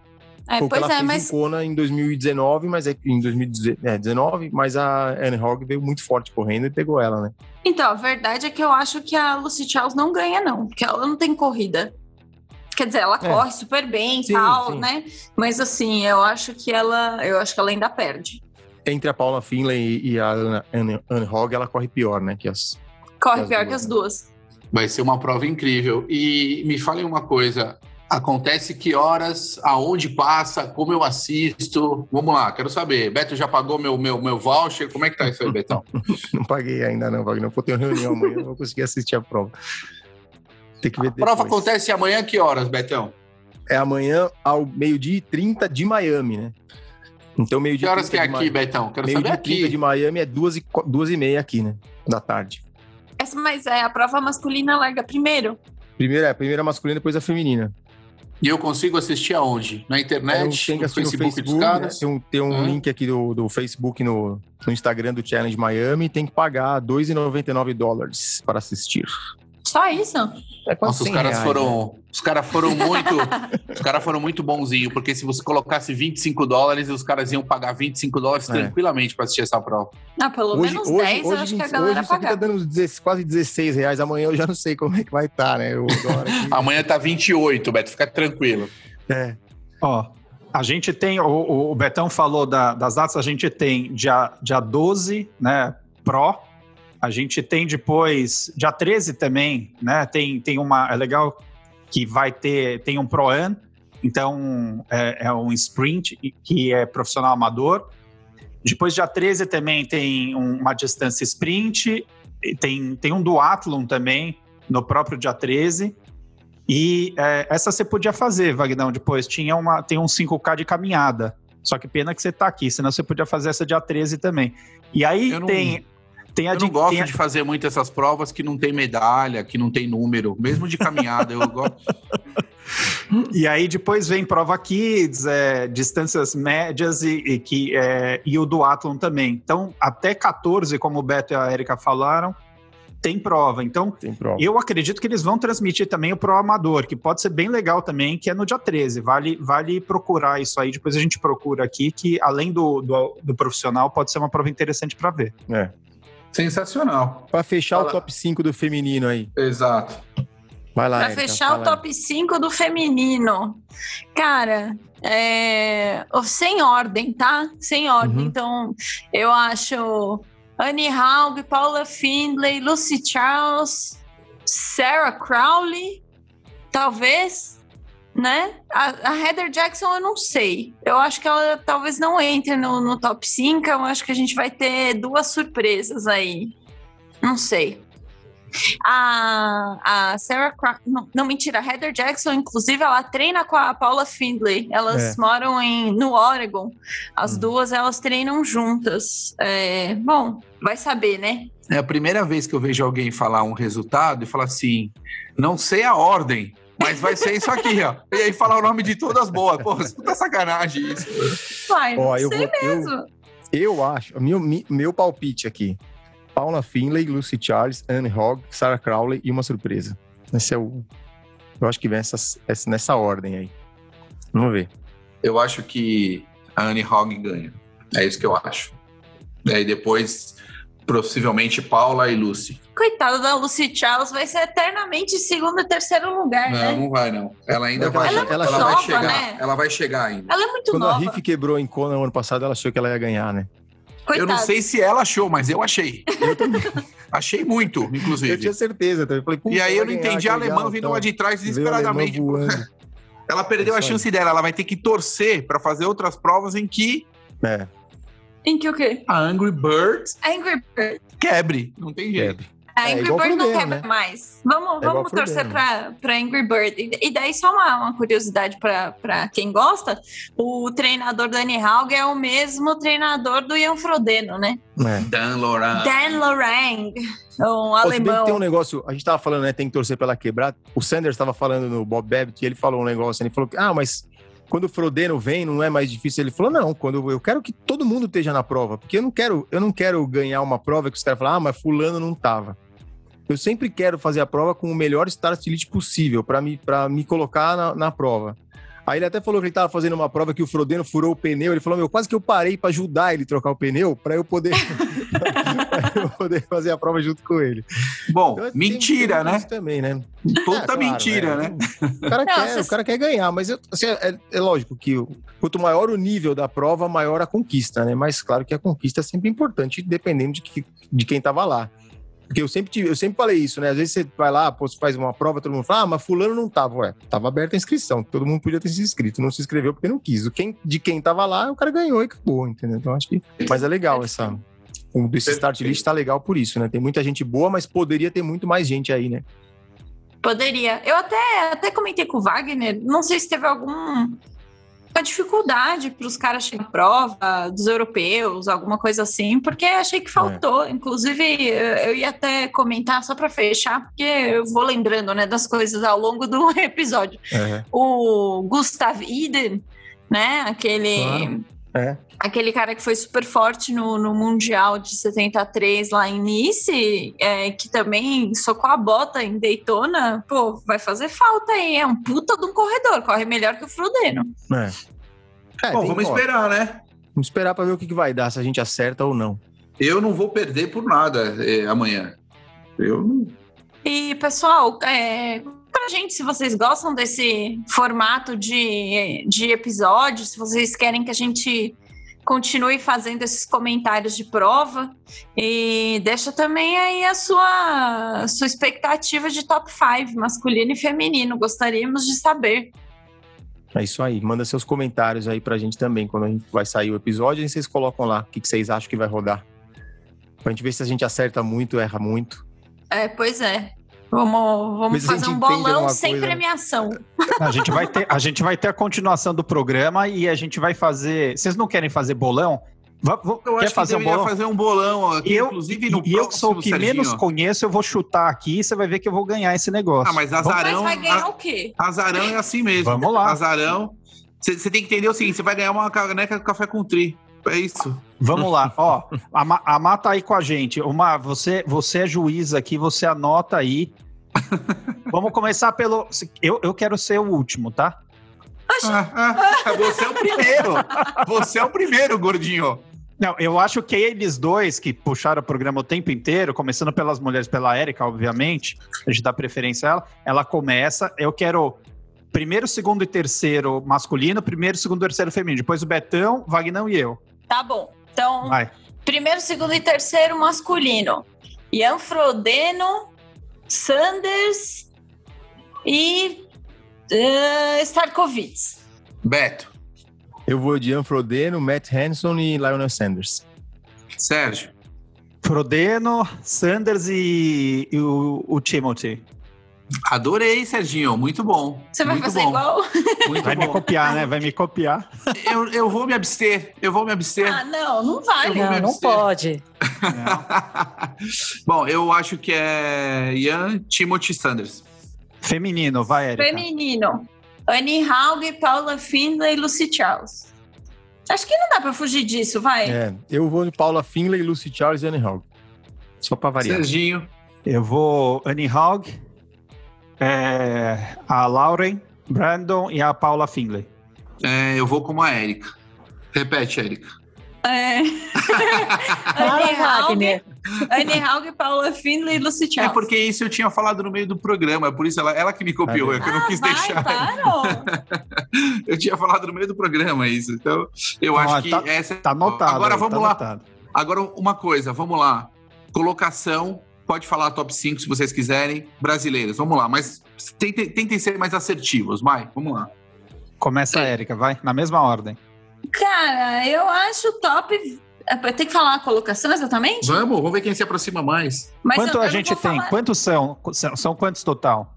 É, Foi que ela é, fez mas... em Kona em 2019, mas é em 2019, mas a Anne Hogg veio muito forte correndo e pegou ela, né? Então, a verdade é que eu acho que a Lucy Charles não ganha, não, porque ela não tem corrida. Quer dizer, ela é. corre super bem e tal, sim. né? Mas assim, eu acho que ela, eu acho que ela ainda perde entre a Paula Finlay e a Anne, Anne Hogg, ela corre pior, né? Que as, corre que pior duas, que as né? duas. Vai ser uma prova incrível. E me falem uma coisa: acontece que horas, aonde passa, como eu assisto? Vamos lá, quero saber. Beto já pagou meu, meu, meu voucher? Como é que tá isso aí, Betão? não paguei ainda, não, Wagner. Vou ter uma reunião amanhã, não vou conseguir assistir a prova. Tem que ver a depois. prova acontece amanhã que horas, Betão? É amanhã ao meio-dia e 30 de Miami, né? Então, meio dia. Que horas que é aqui, Betão? Quero meio saber aqui. de Miami é duas e, duas e meia aqui, né? Da tarde. Essa, mas é a prova masculina larga primeiro? Primeiro é, a primeira masculina, depois a feminina. E eu consigo assistir aonde? Na internet? Tem que assistir no Facebook, no Facebook né? Tem um, tem um hum. link aqui do, do Facebook no, no Instagram do Challenge Miami. Tem que pagar 2,99 dólares para assistir. Só isso? É Nossa, os caras reais, foram. Né? Os caras foram muito. os caras foram muito bonzinhos, porque se você colocasse 25 dólares, os caras iam pagar 25 dólares é. tranquilamente para assistir essa prova. Ah, pelo hoje, menos hoje, 10, hoje, eu acho que a galera hoje pagar. Tá dando quase 16 reais. Amanhã eu já não sei como é que vai estar, tá, né? Amanhã tá 28, Beto, fica tranquilo. É. Ó, a gente tem, o, o Betão falou da, das datas, a gente tem dia, dia 12, né, Pro, a gente tem depois, dia 13 também, né? Tem, tem uma. É legal que vai ter. Tem um Pro-Am, então é, é, um sprint que é profissional amador. Depois, dia 13 também tem uma distância sprint, tem, tem um duatlon também, no próprio dia 13. E é, essa você podia fazer, Vagnão, depois. Tinha uma, tem um 5K de caminhada. Só que pena que você está aqui, senão você podia fazer essa dia 13 também. E aí tem tem a eu não gosto a... de fazer muito essas provas que não tem medalha, que não tem número, mesmo de caminhada, eu gosto. E aí depois vem prova kids, é, distâncias médias e, e que, é, e o duatlon também. Então, até 14, como o Beto e a Erika falaram, tem prova. Então, tem prova. eu acredito que eles vão transmitir também o Pro Amador, que pode ser bem legal também, que é no dia 13. Vale, vale procurar isso aí. Depois a gente procura aqui, que além do, do, do profissional, pode ser uma prova interessante para ver. É. Sensacional. Para fechar Fala. o top 5 do feminino aí. Exato. Vai lá. Para fechar o top 5 do feminino. Cara, é... sem ordem, tá? Sem ordem. Uhum. Então, eu acho Annie Haug, Paula Findlay, Lucy Charles, Sarah Crowley, talvez né? A, a, Heather Jackson eu não sei. Eu acho que ela talvez não entre no, no top 5. Eu acho que a gente vai ter duas surpresas aí. Não sei. A, a Sarah não, não, mentira, a Heather Jackson, inclusive, ela treina com a Paula Findlay. Elas é. moram em, no Oregon. As hum. duas elas treinam juntas. É, bom, vai saber, né? É a primeira vez que eu vejo alguém falar um resultado e falar assim: não sei a ordem, Mas vai ser isso aqui, ó. E aí falar o nome de todas boas. Pô, puta sacanagem isso. Vai, ó, eu vou, mesmo. Eu, eu acho, meu, meu palpite aqui. Paula Finlay, Lucy Charles, Anne Hogg, Sarah Crowley e uma surpresa. Esse é o. Eu acho que vem essa, nessa ordem aí. Vamos ver. Eu acho que a Anne Hogg ganha. É isso que eu acho. E aí depois, possivelmente, Paula e Lucy. Coitada da Lucy Charles, vai ser eternamente segundo e terceiro lugar, não, né? Não, vai, não. Ela ainda vai. Ela, é ela, ela nova, vai chegar. Né? Ela vai chegar ainda. Ela é muito Quando nova. Quando a Riff quebrou em Kona no ano passado, ela achou que ela ia ganhar, né? Coitado. Eu não sei se ela achou, mas eu achei. Eu também. achei muito, inclusive. Eu tinha certeza. Também. Falei, e aí eu não entendi a alemã vindo então, lá de trás desesperadamente. ela perdeu a chance dela. Ela vai ter que torcer para fazer outras provas em que. É. Em que o quê? A Angry Birds. Angry Birds. Quebre. Não tem jeito. Quebre. A é Angry é Bird não quebra né? mais. Vamos, é vamos torcer para Angry Bird. E, e, daí, só uma, uma curiosidade para quem gosta: o treinador Danny Haug é o mesmo treinador do Ian Frodeno, né? É. Dan Lorang. Dan Lorang. Um alemão. tem um negócio, a gente tava falando, né? Tem que torcer pela quebrada. O Sanders estava falando no Bob Babbitt e ele falou um negócio. Ele falou que, ah, mas quando o Frodeno vem, não é mais difícil. Ele falou: não, quando eu quero que todo mundo esteja na prova, porque eu não quero, eu não quero ganhar uma prova que os caras falam, ah, mas fulano não tava. Eu sempre quero fazer a prova com o melhor start list possível para me, me colocar na, na prova. Aí ele até falou que ele estava fazendo uma prova que o Frodeno furou o pneu. Ele falou: Meu, quase que eu parei para ajudar ele trocar o pneu para eu poder eu poder fazer a prova junto com ele. Bom, então, mentira, né? Também, né? Puta é, claro, mentira, né? né? O cara, Não, quer, o cara quer ganhar, mas eu, assim, é, é, lógico que quanto maior o nível da prova, maior a conquista, né? Mas claro que a conquista é sempre importante, dependendo de, que, de quem estava lá. Porque eu sempre, tive, eu sempre falei isso, né? Às vezes você vai lá, pô, você faz uma prova, todo mundo fala, ah, mas fulano não tava. Ué, tava aberta a inscrição, todo mundo podia ter se inscrito, não se inscreveu porque não quis. Quem, de quem tava lá, o cara ganhou e acabou, entendeu? Então acho que. Mas é legal essa. Um desse start list tá legal por isso, né? Tem muita gente boa, mas poderia ter muito mais gente aí, né? Poderia. Eu até, até comentei com o Wagner, não sei se teve algum uma dificuldade para os caras chegarem à prova dos europeus, alguma coisa assim, porque achei que faltou. É. Inclusive, eu ia até comentar só para fechar, porque eu vou lembrando né, das coisas ao longo do episódio. Uhum. O Gustav Iden, né? Aquele. Claro. É. Aquele cara que foi super forte no, no Mundial de 73 lá em Nice, é, que também socou a bota em Daytona, pô, vai fazer falta aí. É um puta de um corredor, corre melhor que o Frodeno. É. é Bom, vamos esperar, né? Vamos esperar para ver o que, que vai dar, se a gente acerta ou não. Eu não vou perder por nada é, amanhã. Eu não. E, pessoal, é, pra gente se vocês gostam desse formato de, de episódio, se vocês querem que a gente continue fazendo esses comentários de prova e deixa também aí a sua, a sua expectativa de top 5 masculino e feminino. Gostaríamos de saber. É isso aí. Manda seus comentários aí pra gente também quando a gente vai sair o episódio e vocês colocam lá o que, que vocês acham que vai rodar. Pra gente ver se a gente acerta muito, erra muito. É, pois é. Vamos, vamos fazer um bolão sem coisa. premiação. A gente, vai ter, a gente vai ter a continuação do programa e a gente vai fazer. Vocês não querem fazer bolão? eu Quer acho fazer que um bolão? fazer um bolão aqui, eu, inclusive no E eu que sou o que Serginho. menos conheço, eu vou chutar aqui e você vai ver que eu vou ganhar esse negócio. Ah, mas azarão... Mas vai ganhar o quê? Azarão é assim mesmo. Vamos lá. Azarão... Você tem que entender o seguinte, você vai ganhar uma caneca de café com tri. É isso. Vamos lá, ó. A, a Má tá aí com a gente. Uma, você, você é juiz aqui, você anota aí Vamos começar pelo. Eu, eu quero ser o último, tá? Ah, ah, você é o primeiro. Você é o primeiro, gordinho. Não, eu acho que eles dois que puxaram o programa o tempo inteiro, começando pelas mulheres, pela Érica, obviamente, a gente dá preferência a ela, ela começa, eu quero primeiro, segundo e terceiro masculino, primeiro, segundo e terceiro feminino, depois o Betão, Vagnão e eu. Tá bom, então, Vai. primeiro, segundo e terceiro masculino, Ian Frodeno, Sanders e uh, Starkovitz. Beto. Eu vou de Ian Frodeno, Matt Hanson e Lionel Sanders. Sérgio. Frodeno, Sanders e, e o, o Timothy. Adorei, Serginho. Muito bom. Você vai Muito fazer bom. igual? Muito vai bom. me copiar, né? Vai me copiar. Eu, eu vou me abster. Eu vou me abster. Ah, não, não vale. Não, não pode. bom, eu acho que é Ian Timothy Sanders. Feminino, vai, Erika. Feminino. Annie Haug, Paula Findlay e Lucy Charles. Acho que não dá para fugir disso, vai. É, eu vou de Paula Findlay, Lucy Charles e Annie Haug. Só para variar. Serginho. Eu vou Annie Haug, é, a Lauren, Brandon e a Paula Findlay. É, eu vou como a Erika. Repete, Erika. É. Annie Haug, Haug, Paula Findlay e Lucy Charles. É porque isso eu tinha falado no meio do programa, por isso ela, ela que me copiou, é que eu não quis vai, deixar. Claro. eu tinha falado no meio do programa isso, então eu acho que tá, essa. Tá anotado. Agora vamos tá lá. Anotado. Agora uma coisa, vamos lá. Colocação, pode falar top 5 se vocês quiserem, brasileiras, vamos lá, mas tentem, tentem ser mais assertivos, vai, vamos lá. Começa a Erika, vai, na mesma ordem. Cara, eu acho top. Tem que falar a colocação exatamente? Vamos, vamos ver quem se aproxima mais. Mas Quanto eu- eu a não gente tem? falar- Quantos são? São, são quantos total?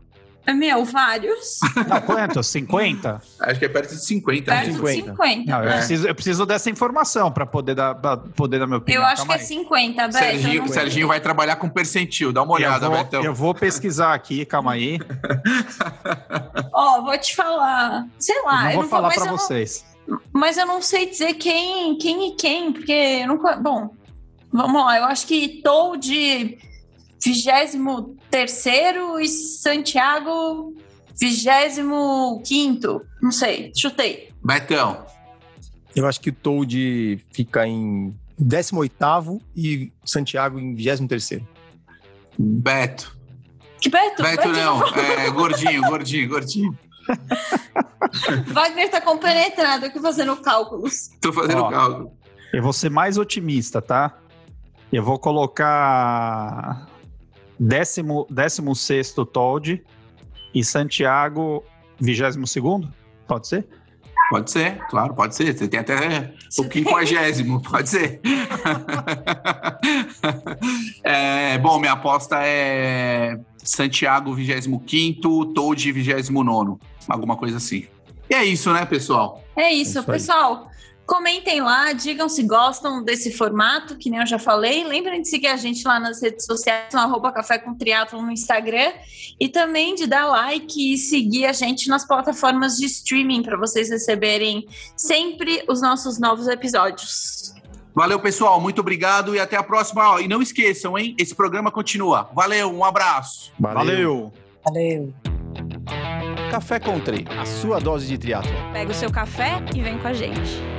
Meu, vários. Não, quantos? 50? Acho que é perto de 50. né? Perto de 50. 50. Não, eu, né? preciso, eu preciso dessa informação para poder dar, pra poder dar minha opinião. Eu acho que Calma é aí. 50, Beto. Serginho, não. Serginho vai trabalhar com percentil, dá uma olhada, eu, vou, Betão. eu vou pesquisar aqui, calma aí. Ó, vou te falar. Sei lá, eu não eu vou não falar mas para eu não- vocês. mas eu não sei dizer quem, quem e quem, porque eu não. co- Bom, vamos lá. Eu acho que tô de 23 e Santiago 25. Não sei, chutei. Betão, Eu acho que o Toad fica em 18º e Santiago em 23º. Beto. Que Beto? Beto não, é gordinho, gordinho, gordinho. Wagner tá compenetrado aqui fazendo cálculos. Tô fazendo Ó. cálculo. Eu vou ser mais otimista, tá? Eu vou colocar décimo, décimo sexto Todd e Santiago vigésimo segundo? Pode ser? Pode ser, claro, pode ser. Você tem até o quinquagésimo, pode ser. É, bom, minha aposta é Santiago 25, Toad 29. Alguma coisa assim. E é isso, né, pessoal? É isso, É isso pessoal. Comentem lá, digam se gostam desse formato, que nem eu já falei. Lembrem de seguir a gente lá nas redes sociais, no arroba Café com Triatlon no Instagram. E também de dar like e seguir a gente nas plataformas de streaming para vocês receberem sempre os nossos novos episódios. Valeu, pessoal. Muito obrigado e até a próxima. Ó, E não esqueçam, hein? Esse programa continua. Valeu, um abraço. Valeu. Valeu. Café Country, a sua dose de triatlo. Pega o seu café e vem com a gente.